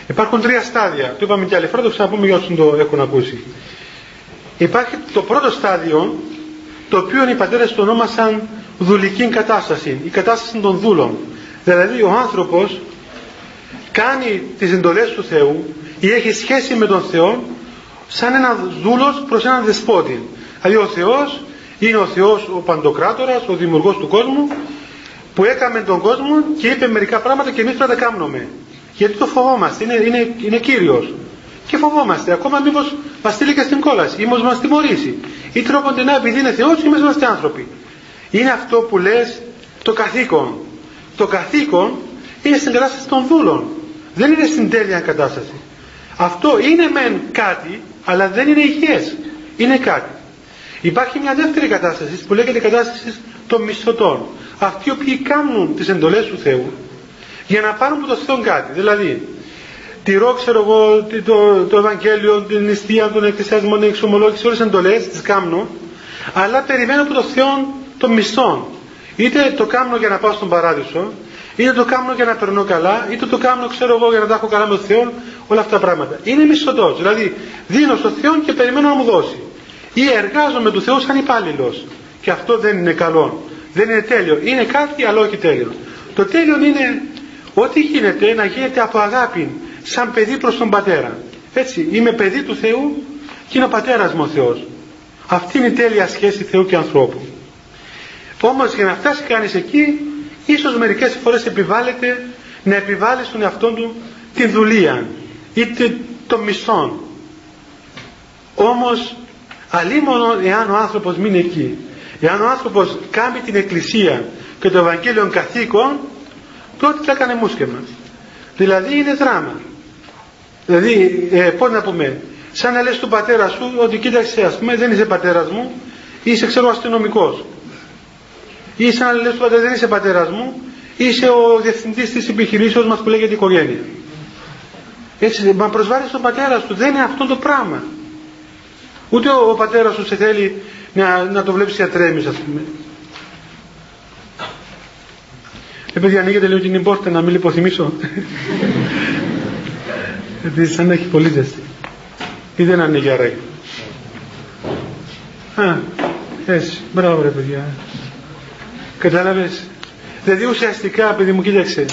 υπάρχουν τρία στάδια. Το είπαμε και άλλη φορά το ξαναπούμε για όσους το έχουν ακούσει. Υπάρχει το πρώτο στάδιο το οποίο οι πατέρες το ονόμασαν δουλική κατάσταση η κατάσταση των δούλων. Δηλαδή ο άνθρωπος κάνει τις εντολές του Θεού ή έχει σχέση με τον Θεό σαν ένα δούλος προς έναν δεσπότη. Δηλαδή ο Θεός είναι ο Θεός ο Παντοκράτορας ο δημιουργός του κόσμου που έκαμε τον κόσμο και είπε μερικά πράγματα και εμείς πρέπει να τα κάνουμε γιατί το φοβόμαστε, είναι, είναι, είναι Κύριος. Και φοβόμαστε ακόμα μήπως μας στείλει και στην κόλαση ή μήπως μας τιμωρήσει. Ή τρόπονται να επειδή είναι Θεός και εμείς είμαστε άνθρωποι. Είναι αυτό που λες το καθήκον. Το καθήκον είναι στην κατάσταση των δούλων. Δεν είναι στην τέλεια κατάσταση. Αυτό είναι μεν κάτι αλλά δεν είναι υγιές. Είναι κάτι. Υπάρχει μια δεύτερη κατάσταση που λέγεται κατάσταση των μισθωτών. Αυτοί οι οποίοι κάνουν τις εντολές του Θεού για να πάρουν από το Θεό κάτι. Δηλαδή τηρώ ξέρω εγώ το, το Ευαγγέλιο την νηστεία, τον εκκλησιασμό, την εξομολόγηση όλες τις εντολές τις κάνω αλλά περιμένω από το Θεό των μισθών. Είτε το κάνω για να πάω στον παράδεισο είτε το κάνω για να περνώ καλά, είτε το κάνω ξέρω εγώ για να τα έχω καλά με τον Θεό, όλα αυτά τα πράγματα. Είναι μισθωτό. Δηλαδή δίνω στον Θεό και περιμένω να μου δώσει. Ή εργάζομαι του Θεού σαν υπάλληλος. Και αυτό δεν είναι καλό. Δεν είναι τέλειο. Είναι κάτι αλλά όχι τέλειο. Το τέλειο είναι ό,τι γίνεται να γίνεται από αγάπη, σαν παιδί προς τον πατέρα. Έτσι, είμαι παιδί του Θεού και είναι ο πατέρας μου ο Θεός. Αυτή είναι η τέλεια σχέση Θεού και ανθρώπου. Όμως για να φτάσει κανείς εκεί ίσως μερικές φορές επιβάλλεται να επιβάλλει στον εαυτό του την δουλεία είτε το μισθό όμως αλίμονο εάν ο άνθρωπος μείνει εκεί. Εάν ο άνθρωπος κάνει την εκκλησία και το Ευαγγέλιο καθήκον τότε θα έκανε μουσκεμα. Δηλαδή είναι δράμα. Δηλαδή ε, πώς να πούμε σαν να λες του πατέρα σου ότι κοίταξε ας πούμε δεν είσαι πατέρας μου είσαι ξέρω αστυνομικός ή σαν να λες του πατέρα δεν είσαι πατέρας μου. Είσαι ο διευθυντής της επιχειρήσεως μας που λέγεται οικογένεια έτσι μα προσβάλλεις τον πατέρας σου δεν είναι αυτό το πράγμα. Ούτε ο, ο πατέρας σου σε θέλει να, να το βλέπεις να τρέμεις ας πούμε. Ε παιδιά ανοίγετε λίγο την πόρτα να μην λιποθυμίσω (laughs) γιατί σαν να έχει πολύ ζέστη. Ή δεν ανοίγει άρα. Α έτσι. Μπράβο ρε παιδιά Κατάλαβες; Δηλαδή ουσιαστικά, παιδί μου, κοίταξε.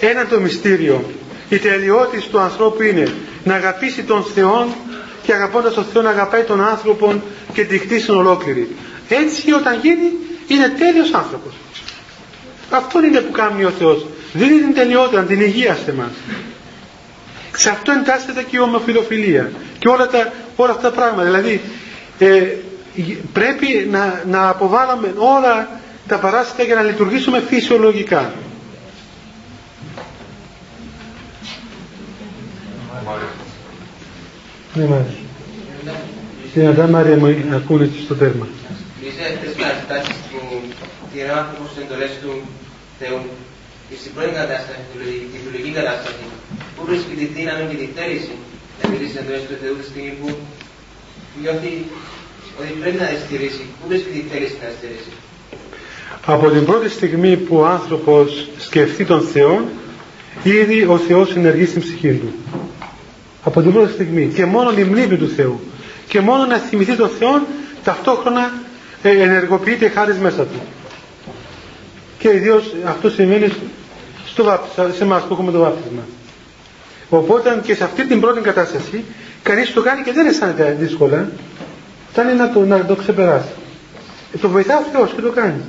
Ένα το μυστήριο. Η τελειότηση του ανθρώπου είναι να αγαπήσει τον Θεό και αγαπώντας τον Θεό να αγαπάει τον άνθρωπο και τη χτίσει ολόκληρη. Έτσι όταν γίνει είναι τέλειος άνθρωπος. Αυτό είναι που κάνει ο Θεός. Δίνει την τελειότητα, την υγεία σε εμάς. Σε αυτό εντάσσεται και η ομοφιλοφιλία και όλα, τα, όλα αυτά τα πράγματα. Δηλαδή ε, πρέπει να, να αποβάλαμε όλα τα παράσιτα για να λειτουργήσουμε φυσιολογικά. Ναι, μάλιστα. Δυνατά Μάρια μου ακούνε στο τέρμα. Είσαι αυτές καταστάσεις που τηρά άνθρωπος στις εντολές του Θεού και στην πρώτη κατάσταση, τη δουλική κατάσταση, που βρίσκει τη δύναμη και τη θέληση να μιλήσει στις εντολές του Θεού τη στιγμή που νιώθει ότι πρέπει να τις στηρίσει. Πού βρίσκει τη θέληση να τις στηρίσει από την πρώτη στιγμή που ο άνθρωπος σκεφτεί τον Θεό ήδη ο Θεός ενεργεί στην ψυχή του. Από την πρώτη στιγμή. Και μόνο η μνήμη του Θεού. Και μόνο να θυμηθεί τον Θεό ταυτόχρονα ε, ενεργοποιείται χάρη μέσα του. Και ιδίως αυτό σημαίνει στο βάπτισμα, σε εμάς που έχουμε το βάπτισμα. Οπότε και σε αυτή την πρώτη κατάσταση κανείς το κάνει και δεν αισθάνεται δύσκολα φτάνει να το, να το ξεπεράσει. Ε, το βοηθά ο Θεός και το κάνει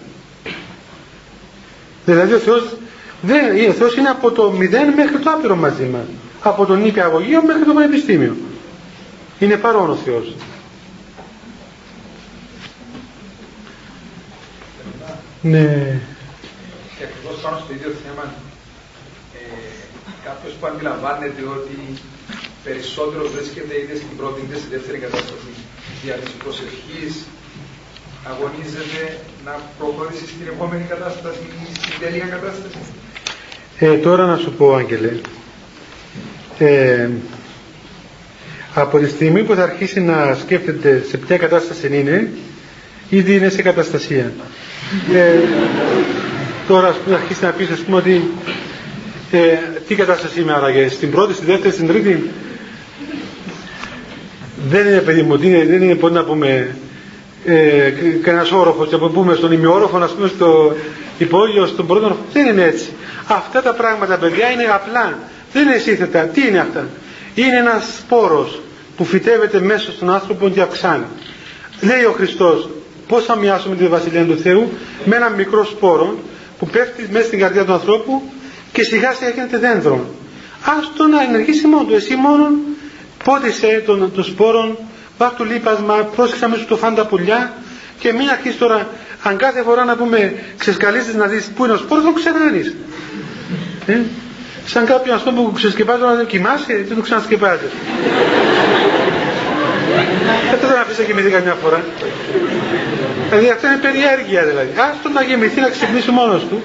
Δηλαδή ο Θεός, δεν, ο Θεός είναι από το μηδέν μέχρι το άπειρο μαζί μας. Από τον νηπιαγωγείο μέχρι το πανεπιστήμιο. Είναι παρόν ο Θεός. Ναι. Και ακριβώς πάνω στο ίδιο θέμα ε, κάποιος που αντιλαμβάνεται ότι περισσότερο βρίσκεται είτε στην πρώτη είτε στη δεύτερη κατάσταση δια της προσευχής αγωνίζεται να προχωρήσει στην επόμενη κατάσταση ή στην τέλεια κατάσταση. Ε, τώρα να σου πω, Άγγελε, ε, από τη στιγμή που θα αρχίσει να σκέφτεται σε ποια κατάσταση είναι, ήδη είναι σε καταστασία. Ε, τώρα ας πούμε, αρχίσει να πεις ας πούμε ότι ε, τι κατάσταση είμαι άραγε, στην πρώτη, στη δεύτερη, στην τρίτη; Δεν είναι παιδί μου, δεν είναι πώς να πούμε ε, κανένα όροφος, και από πούμε στον ημιόροφο, να πούμε στο υπόγειο, στον πρώτο όροφο. Δεν είναι έτσι. Αυτά τα πράγματα, παιδιά, είναι απλά. Δεν είναι σύνθετα. Τι είναι αυτά; Είναι ένας σπόρος που φυτεύεται μέσα στον άνθρωπο και αυξάνει. Λέει ο Χριστός, πώς θα μοιάσουμε τη Βασιλεία του Θεού με ένα μικρό σπόρο που πέφτει μέσα στην καρδιά του ανθρώπου και σιγά σιγά γίνεται δέντρο. Άστο να ενεργήσει μόνο του. Εσύ μόνο πότισε τον, τον σπόρο, πάρ του λίπασμα, πρόσεξα μέσα του φάντα πουλιά και μην αρχίσεις τώρα, αν κάθε φορά να πούμε ξεσκαλίσεις να δεις πού είναι ο σπόρος, το ξεράνεις. Ε; Σαν κάποιον ας πούμε που ξεσκεπάζει να κοιμάσαι, δεν το ξανασκεπάζεις. Δεν θα να αφήσει να κοιμηθεί καμιά φορά. Δηλαδή αυτό είναι περιέργεια δηλαδή. Άστο να γεμηθεί να ξυπνήσει μόνος του.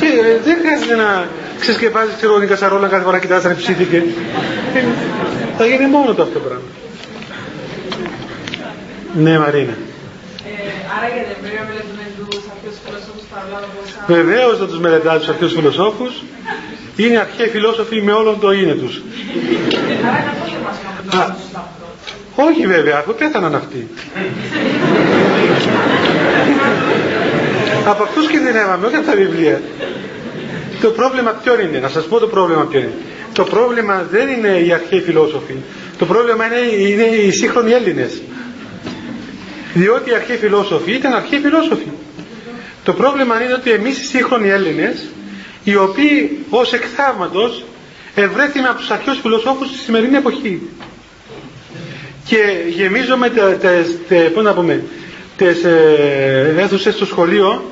Και ε, δεν χρειάζεται να ξεσκεπάζεις ξέρω την κασαρόλα κάθε φορά κοιτάζει αν ψήθηκε. Ε, θα γίνει μόνο το αυτό το πράγμα. Ναι Μαρίνα. Άρα για δεν πρέπει να μελετούμε τους αρχαίους φιλοσόφους παρόλο Βεβαίως να τους μελετάς τους αρχαίους φιλοσόφους. Είναι αρχαίοι φιλόσοφοι με όλον το είναι τους. Άρα είναι πώς μας όχι βέβαια, αφού πέθαναν αυτοί. από αυτούς κινδυνεύαμε, όχι από τα βιβλία. Το πρόβλημα ποιο είναι, να σας πω το πρόβλημα ποιο είναι. Το πρόβλημα δεν είναι οι αρχαίοι φιλόσοφοι. Το πρόβλημα είναι, είναι οι σύγχρονοι Έλληνες. Διότι οι αρχαίοι φιλόσοφοι ήταν αρχαίοι φιλόσοφοι. Το πρόβλημα είναι ότι εμείς οι σύγχρονοι Έλληνες, οι οποίοι ως εκθαύματος ευρέθημε από τους αρχαίους φιλοσόφους στη σημερινή εποχή και γεμίζουμε τα, τα, τα, να πούμε, τις ε, αίθουσες στο σχολείο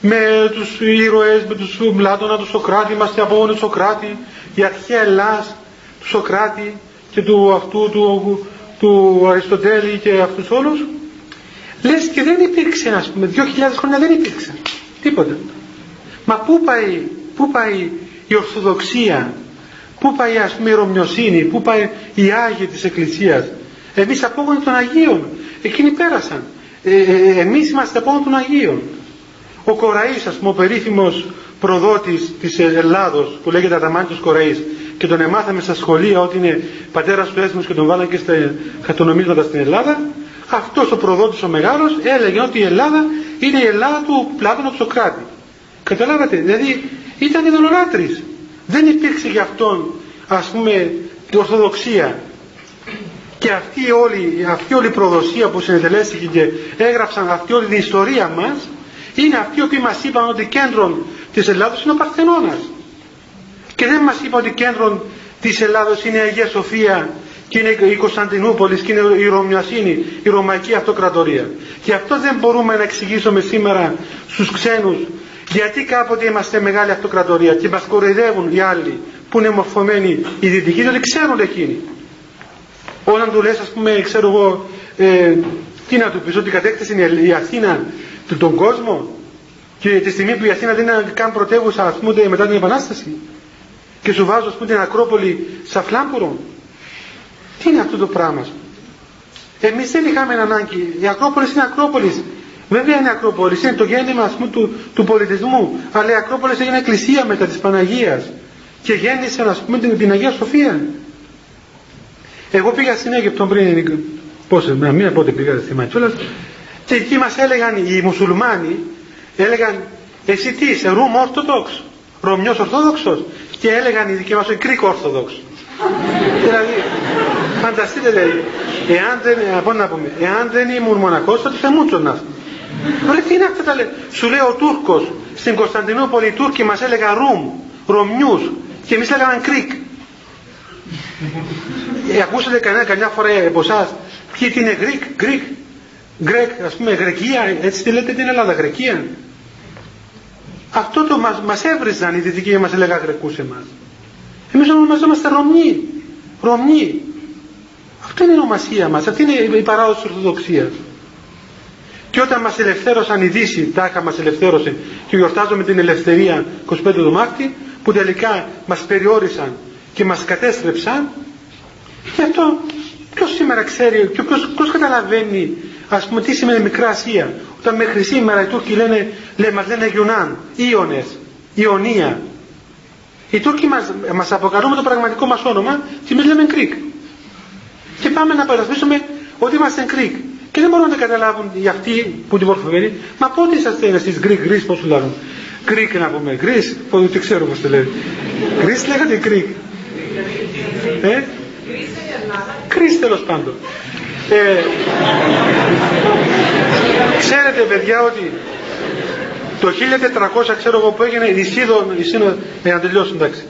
με τους ήρωες, με τους Πλάτωνα, του Σοκράτη, είμαστε από του Σοκράτη, η αρχαία Ελλάς του Σοκράτη και του αυτού του, του Αριστοτέλη και αυτούς όλους λες και δεν υπήρξε ας πούμε, δυο χιλιάδες χρόνια δεν υπήρξε τίποτα μα πού πάει, πού πάει η Ορθοδοξία πού πάει ας πούμε η Ρωμιοσύνη πού πάει η Άγιοι της Εκκλησίας εμείς απόγονοι των Αγίων. Εκείνοι πέρασαν. Ε, ε, ε εμείς είμαστε απόγονοι των Αγίων. Ο Κοραής, ας πούμε, ο περίφημος προδότης της Ελλάδος που λέγεται Αδαμάντιος Κοραής και τον εμάθαμε στα σχολεία ότι είναι πατέρας του έθνους και τον βάλαν και στα χαρτονομίσματα στην Ελλάδα αυτός ο προδότης ο μεγάλος έλεγε ότι η Ελλάδα είναι η Ελλάδα του Πλάτωνα του Σοκράτη. Καταλάβατε, δηλαδή ήταν ειδωλολάτρης. Δεν υπήρξε για αυτόν ας πούμε ορθοδοξία και αυτή όλη, αυτή όλη η προδοσία που συνετελέστηκε και έγραψαν αυτή όλη την ιστορία μας είναι αυτοί οι οποίοι μας είπαν ότι κέντρο της Ελλάδος είναι ο Παρθενώνας και δεν μας είπαν ότι κέντρο της Ελλάδος είναι η Αγία Σοφία και είναι η Κωνσταντινούπολης και είναι η Ρωμιασίνη, η Ρωμαϊκή Αυτοκρατορία. Και αυτό δεν μπορούμε να εξηγήσουμε σήμερα στους ξένους γιατί κάποτε είμαστε μεγάλη αυτοκρατορία και μας κοροϊδεύουν οι άλλοι που είναι μορφωμένοι οι δυτικοί, διότι ξέρουν εκείνοι. Όταν του λες ας πούμε ξέρω εγώ ε, τι να του πεις ότι κατέκτησε η Αθήνα του τον κόσμο και τη στιγμή που η Αθήνα δεν είναι καν πρωτεύουσα ας πούμε μετά την Επανάσταση και σου βάζω ας πούμε την Ακρόπολη σαν φλάμπουρο τι είναι αυτό το πράγμα; Εμείς δεν είχαμε ανάγκη η Ακρόπολης είναι Ακρόπολης. Βέβαια είναι Ακρόπολης είναι το γέννημα ας πούμε, του, του πολιτισμού. Αλλά η Ακρόπολης έγινε εκκλησία μετά της Παναγίας και γέννησε ας πούμε την, την Αγία Σοφία. Εγώ πήγα στην Αίγυπτο πριν πόσες, μια μία πότε πήγα στη Ματσούλας και εκεί μας έλεγαν οι μουσουλμάνοι έλεγαν εσύ τι είσαι Ρουμ Ορθοδόξ Ρωμιός Ορθόδοξος και έλεγαν οι δικοί μας Κρίκο Ορθοδόξ (laughs) δηλαδή φανταστείτε δηλαδή εάν δεν, πώς να πούμε, εάν δεν ήμουν μοναχός θα τους εμούτσονα Ρε τι είναι αυτά τα λέει. Σου λέει ο Τούρκος στην Κωνσταντινούπολη οι Τούρκοι μας έλεγαν Ρουμ, Ρωμιούς και εμείς λέγαμε Κρίκ ε, ακούσατε κανένα καμιά φορά από εσάς ποιοι είναι Greek, Greek, Greek, ας πούμε Γρεκία, έτσι τη λέτε την Ελλάδα, Γρεκία. Αυτό το μας, μας έβριζαν οι δυτικοί και μας έλεγαν Γρεκούς εμάς. Εμείς ονομαζόμαστε Ρωμνοί. Ρωμνοί. Αυτό είναι η ονομασία μας. Αυτή είναι η παράδοση της Ορθοδοξίας. Και όταν μας ελευθέρωσαν η Δύση, τάχα μας ελευθέρωσε και γιορτάζουμε την ελευθερία 25 του Μάρτη, που τελικά μας περιόρισαν και μας κατέστρεψαν, και αυτό ποιος σήμερα ξέρει, και ποιος, ποιος καταλαβαίνει ας πούμε τι σημαίνει Μικρά Ασία, όταν μέχρι σήμερα οι Τούρκοι λένε, λένε μας λένε Γιουνάν, Ιωνες, Ιωνία. Οι Τούρκοι μας, μας αποκαλούν το πραγματικό μας όνομα και εμείς λέμε Greek. Και πάμε να παρασπίσουμε ότι είμαστε Greek. Και δεν μπορούν να καταλάβουν οι αυτοί που την μορφωμένοι, μα πότε είσαστε εσείς Γκρικ, Γκρις, πώς σου λέγουν. Γκρικ να πούμε, Γκρις, δεν ξέρω πώς το λέει. Γκρις λέγατε Γκρικ. Ε; Γκρις τέλος πάντων. Ε, ξέρετε παιδιά ότι το 1400 ξέρω εγώ που έγινε η σύνοδο, η σύνοδο ε, να τελειώσω εντάξει.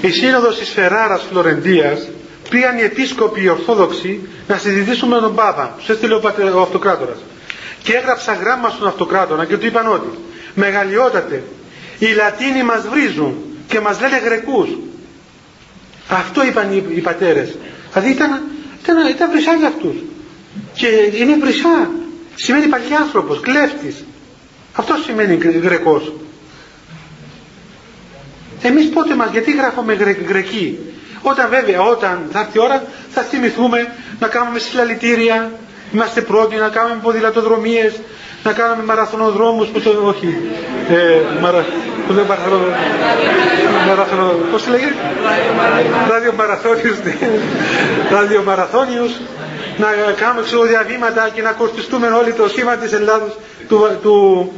Η σύνοδος της Φεράρας Φλωρεντίας πήγαν οι επίσκοποι οι Ορθόδοξοι να συζητήσουν με τον Πάπα. Τους έστειλε ο, ο αυτοκράτορας. Και έγραψα γράμμα στον αυτοκράτορα και του είπαν ότι μεγαλειότατε, οι Λατίνοι μας βρίζουν και μας λένε Γρεκούς. Αυτό είπαν οι, οι πατέρες. Δηλαδή ήταν, ήταν, ήταν βρυσά για αυτούς. Και είναι βρυσά. Σημαίνει παλιάνθρωπος, κλέφτης. Αυτό σημαίνει Γρεκός. Εμείς πότε μας, γιατί γράφουμε γρε, Γρεκοί; Όταν βέβαια, όταν θα έρθει η ώρα, θα θυμηθούμε να κάνουμε συλλαλητήρια, είμαστε πρώτοι να κάνουμε ποδηλατοδρομίες, να κάνουμε μαραθωνοδρόμους που το, όχι, ε, μαρα, που δεν μαραθωνο, μαραθωνο, πώς λέγεται, ραδιομαραθώνιους, ναι. ραδιομαραθώνιους, να κάνουμε ξεοδιαβήματα και να κορτιστούμε όλοι το σήμα της Ελλάδος, του, του,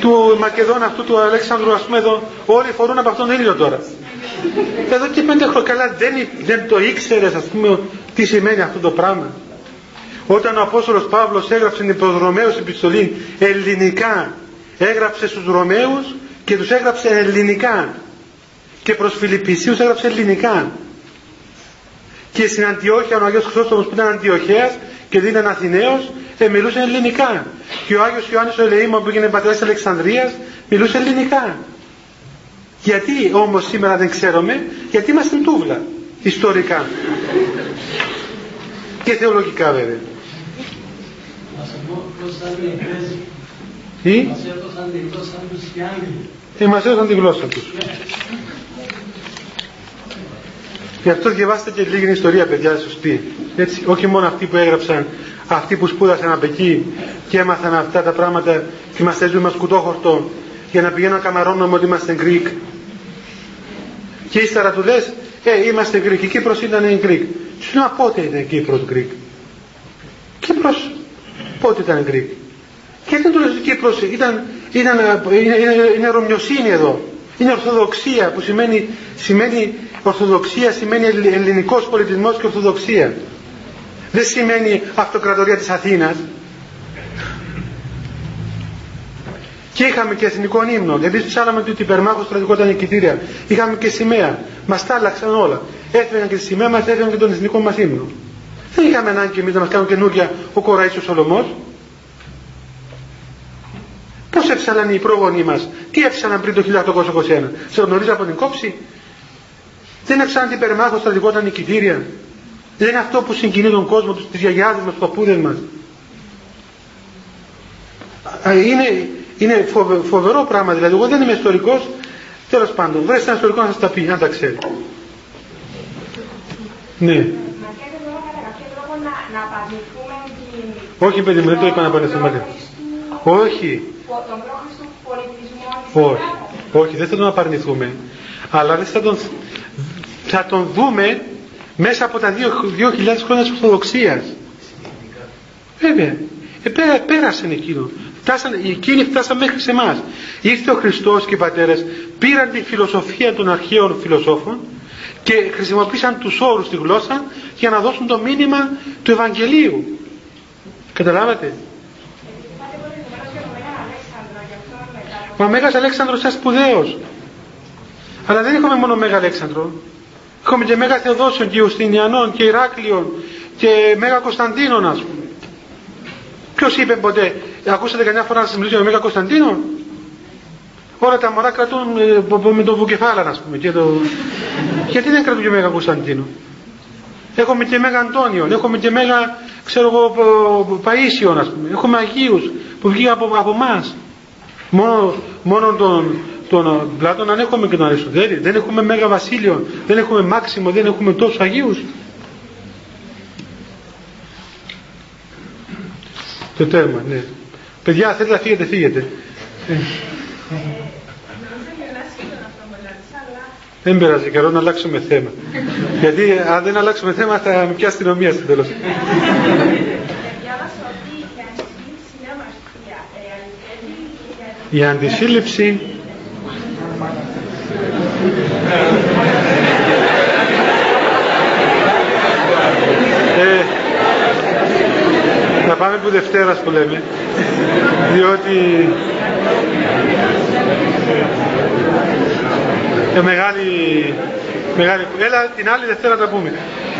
του Μακεδόνα αυτού του Αλέξανδρου, ας πούμε εδώ, όλοι φορούν από αυτόν τον ήλιο τώρα. Εδώ και πέντε χρόνια καλά δεν, δεν το ήξερες ας πούμε τι σημαίνει αυτό το πράγμα. Όταν ο Απόστολος Παύλος έγραψε την προς Ρωμαίους επιστολή ελληνικά έγραψε στους Ρωμαίους και τους έγραψε ελληνικά. Και προς Φιλιππισίους έγραψε ελληνικά. Και στην Αντιόχεια ο Αγίος Χρυσόστομος που ήταν Αντιοχέας και δεν ήταν Αθηναίος ε, μιλούσε ελληνικά. Και ο Άγιος Ιωάννης ο Ελεήμων που έγινε πατέρας Αλεξανδρίας μιλούσε ελληνικά γιατί όμως σήμερα δεν ξέρουμε, γιατί είμαστε τούβλα, ιστορικά. και θεολογικά βέβαια. Τι; Μας έδωσαν τη γλώσσα τους και Άγγλοι. Ε, μας έδωσαν τη γλώσσα τους. Γι' αυτό διαβάστε και λίγη ιστορία, παιδιά, σωστή. Έτσι, όχι μόνο αυτοί που έγραψαν, αυτοί που σπούδασαν από εκεί και έμαθαν αυτά τα πράγματα και μας έζουν μας κουτόχορτο για να πηγαίνουν να καμαρώνουμε ότι είμαστε Greek. Και ύστερα του λες, ε, είμαστε Greek, η Κύπρος ήταν Greek. Σου λέω, πότε ήταν Κύπρος Greek; Κύπρος, πότε ήταν Greek; Και δεν του λες Κύπρος, ήταν, ήταν, είναι, είναι, είναι ρωμιοσύνη εδώ. Είναι Ορθοδοξία που σημαίνει, σημαίνει Ορθοδοξία σημαίνει ελληνικός πολιτισμός και Ορθοδοξία. Δεν σημαίνει αυτοκρατορία της Αθήνας. Και είχαμε και εθνικό ύμνο. Εμείς ψάλαμε ότι υπερμάχο στρατηγό ήταν νικητήρια. Είχαμε και σημαία. Μας τα άλλαξαν όλα. Έφεραν και τη σημαία μας, έφεραν και τον εθνικό μας ύμνο. Δεν είχαμε ανάγκη εμείς να μας κάνουν καινούργια ο Κοραής ο Σολομό. Πώς έψαλαν οι πρόγονοί μας, τι έψαλαν πριν το 1821, σε γνωρίζει από την κόψη. Δεν έψαλαν την υπερμάχο στρατηγό ήταν νικητήρια. Δεν είναι αυτό που συγκινεί τον κόσμο, του γιαγιάδες μας, τους παππούδες μας. Είναι, είναι φοβερό πράγμα, δηλαδή εγώ δεν είμαι ιστορικός, τέλος πάντων, βρέστε ένα ιστορικό να σας τα πει, να τα ξέρει. Ναι. Όχι παιδί μου, δεν το είπα να πανεθούμε. Όχι. Όχι. Όχι, δεν θα τον απαρνηθούμε. Αλλά δεν θα τον, θα τον δούμε μέσα από τα 2.000 χρόνια της Ορθοδοξίας. Βέβαια. Ε, πέρα, πέρασαν εκείνο. Φτάσαν, εκείνοι φτάσαν μέχρι σε εμάς. Ήρθε ο Χριστός και οι πατέρες, πήραν τη φιλοσοφία των αρχαίων φιλοσόφων και χρησιμοποίησαν τους όρους στη γλώσσα για να δώσουν το μήνυμα του Ευαγγελίου. Καταλάβατε; Ο Μέγας Αλέξανδρος ήταν σπουδαίος. Αλλά δεν είχαμε μόνο Μέγα Αλέξανδρο. Είχαμε και Μέγα Θεοδόσιον και Ιουστινιανών και Ηράκλειον και Μέγα Κωνσταντίνων ας πούμε. Ποιος είπε ποτέ, ακούσατε κανένα φορά να σας μιλήσω για Μέγα Κωνσταντίνο; όλα τα μωρά κρατούν ε, με το βουκεφάλα, ας πούμε. Και το... Γιατί δεν κρατούν και Μέγα Κωνσταντίνο; Έχουμε και Μέγα Αντώνιο, έχουμε και Μέγα, ξέρω εγώ, Παΐσιο, ας πούμε. Έχουμε Αγίους που βγήκαν από, από εμάς. Μόνο, μόνο τον, τον Πλάτων αν έχουμε και τον Αριστοτέλη. Δεν έχουμε Μέγα Βασίλειο, δεν έχουμε Μάξιμο, δεν έχουμε τόσους Αγίους. Το τέρμα, ναι. Παιδιά, θέλετε να φύγετε, φύγετε. Ε. Δεν πειράζει, καλό να αλλάξουμε θέμα. Γιατί αν δεν αλλάξουμε θέμα θα με πιάσει αστυνομία στο τέλος. Η αντισύλληψη ε, θα πάμε που Δευτέρας που λέμε διότι ε, μεγάλη, μεγάλη... Έλα την άλλη Δευτέρα τα πούμε.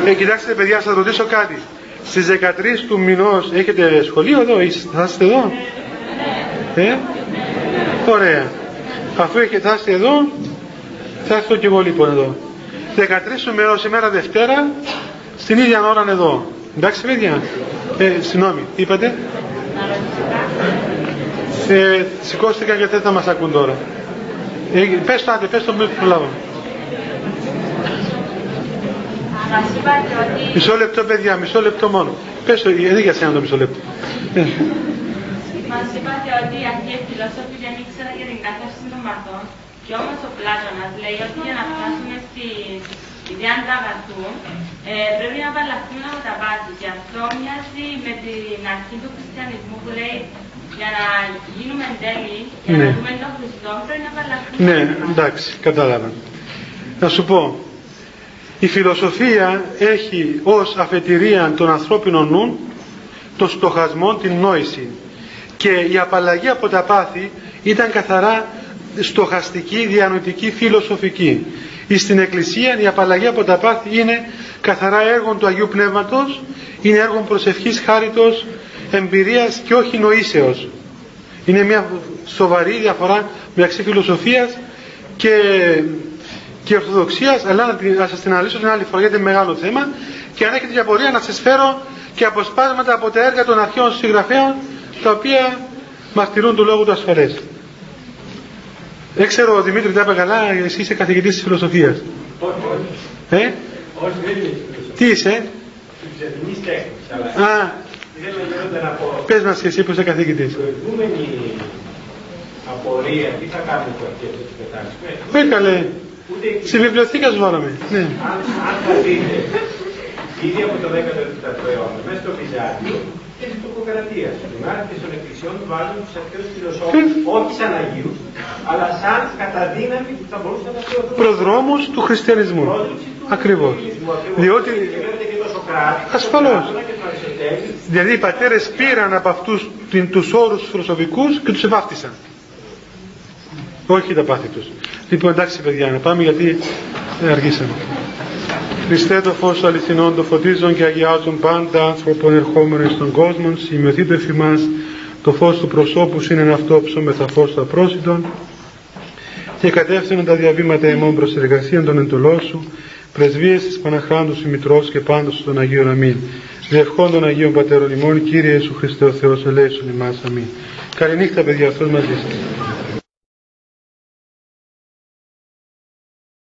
Ε, κοιτάξτε παιδιά, σας ρωτήσω κάτι. Στις 13 του μηνός έχετε σχολείο εδώ, θα είστε εδώ; Ε, ωραία. Αφού έχετε, θα είστε εδώ, θα έρθω και εγώ λοιπόν εδώ. 13 του μηνός, ημέρα Δευτέρα, στην ίδια ώρα εδώ. Εντάξει παιδιά. Ε, συγγνώμη, τι είπατε; Ε, σηκώστηκαν και δεν θα μας ακούν τώρα. Ε, πες το άντε, πες το μην προλάβω. Μισό λεπτό παιδιά, μισό λεπτό μόνο. Πες το, δεν για σένα το μισό λεπτό. Ε. Μας είπατε ότι αυτοί οι φιλόσοφοι δεν ήξεραν για την κατάσταση των μαθών και όμως ο Πλάτωνας λέει ότι για να φτάσουμε στη ιδέα του αγαθού ε, πρέπει να απαλλαχθούμε από τα πάθη και αυτό μοιάζει με την αρχή του χριστιανισμού που λέει για να γίνουμε τέλειοι, για ναι. να δούμε τον Χριστό, πρέπει να απαλλαχθούμε. Ναι, εντάξει, κατάλαβα. Να σου πω, η φιλοσοφία έχει ως αφετηρία των ανθρώπινων νου το στοχασμό, την νόηση. Και η απαλλαγή από τα πάθη ήταν καθαρά στοχαστική, διανοητική, φιλοσοφική. Στην Εκκλησία η απαλλαγή από τα πάθη είναι καθαρά έργο του Αγίου Πνεύματος, είναι έργο προσευχής, χάριτος, εμπειρίας και όχι νοήσεως. Είναι μια σοβαρή διαφορά μεταξύ φιλοσοφίας και, και ορθοδοξίας, αλλά να, σας την αναλύσω την άλλη φορά γιατί είναι μεγάλο θέμα και αν έχετε διαπορία να σας φέρω και αποσπάσματα από τα έργα των αρχαίων συγγραφέων τα οποία μαρτυρούν του λόγου του ασφαλές. Δεν ξέρω, ο Δημήτρη τα είπε καλά, εσύ είσαι καθηγητής της φιλοσοφίας. Όχι, όχι. Ε; Όχι, δεν είμαι Τι είσαι; Ψευδινής τέχνης, αλλά... Α, να πω... πες μας και εσύ που είσαι καθηγητής. Προηγούμενη απορία, τι θα κάνουμε που αρχίσει να πετάξουμε. Όχι καλέ. Στη βιβλιοθήκα σου βάλαμε. Ναι. Αν, αν θα δείτε, ήδη από το 17ο αιώνα, μέσα στο Βυζάντιο, και στην τοκοκρατία. Στην μάρτυρε των εκκλησιών βάζουν τους αρχαίους φιλοσόφους όχι σαν Αγίους, αλλά σαν κατά δύναμη που θα μπορούσαν να θεωρηθούν. Προδρόμους του χριστιανισμού. Ακριβώς. Διότι. Ασφαλώς. Δηλαδή οι πατέρες πήραν από αυτούς τους όρους φιλοσοφικούς και τους ευάφτισαν. Όχι τα πάθη τους. Λοιπόν, εντάξει παιδιά, να πάμε γιατί αργήσαμε. Χριστέ το φως αληθινών το φωτίζουν και αγιάζουν πάντα άνθρωπον ερχόμενο στον κόσμο, σημειωθείτε εφημάς το φως του προσώπου είναι αυτό ψώμεθα φως του απρόσιτων και κατεύθυνον τα διαβήματα εμών προς εργασία των εντολών σου, πρεσβείες της Παναχράντου σου Μητρός και πάντως των Αγίων Αμήν. Διευχών των Αγίων Πατέρων ημών, Κύριε Ιησού Χριστέ ο Θεός, ελέησον ημάς. Αμήν. Καληνύχτα παιδιά, αυτός μαζί σας.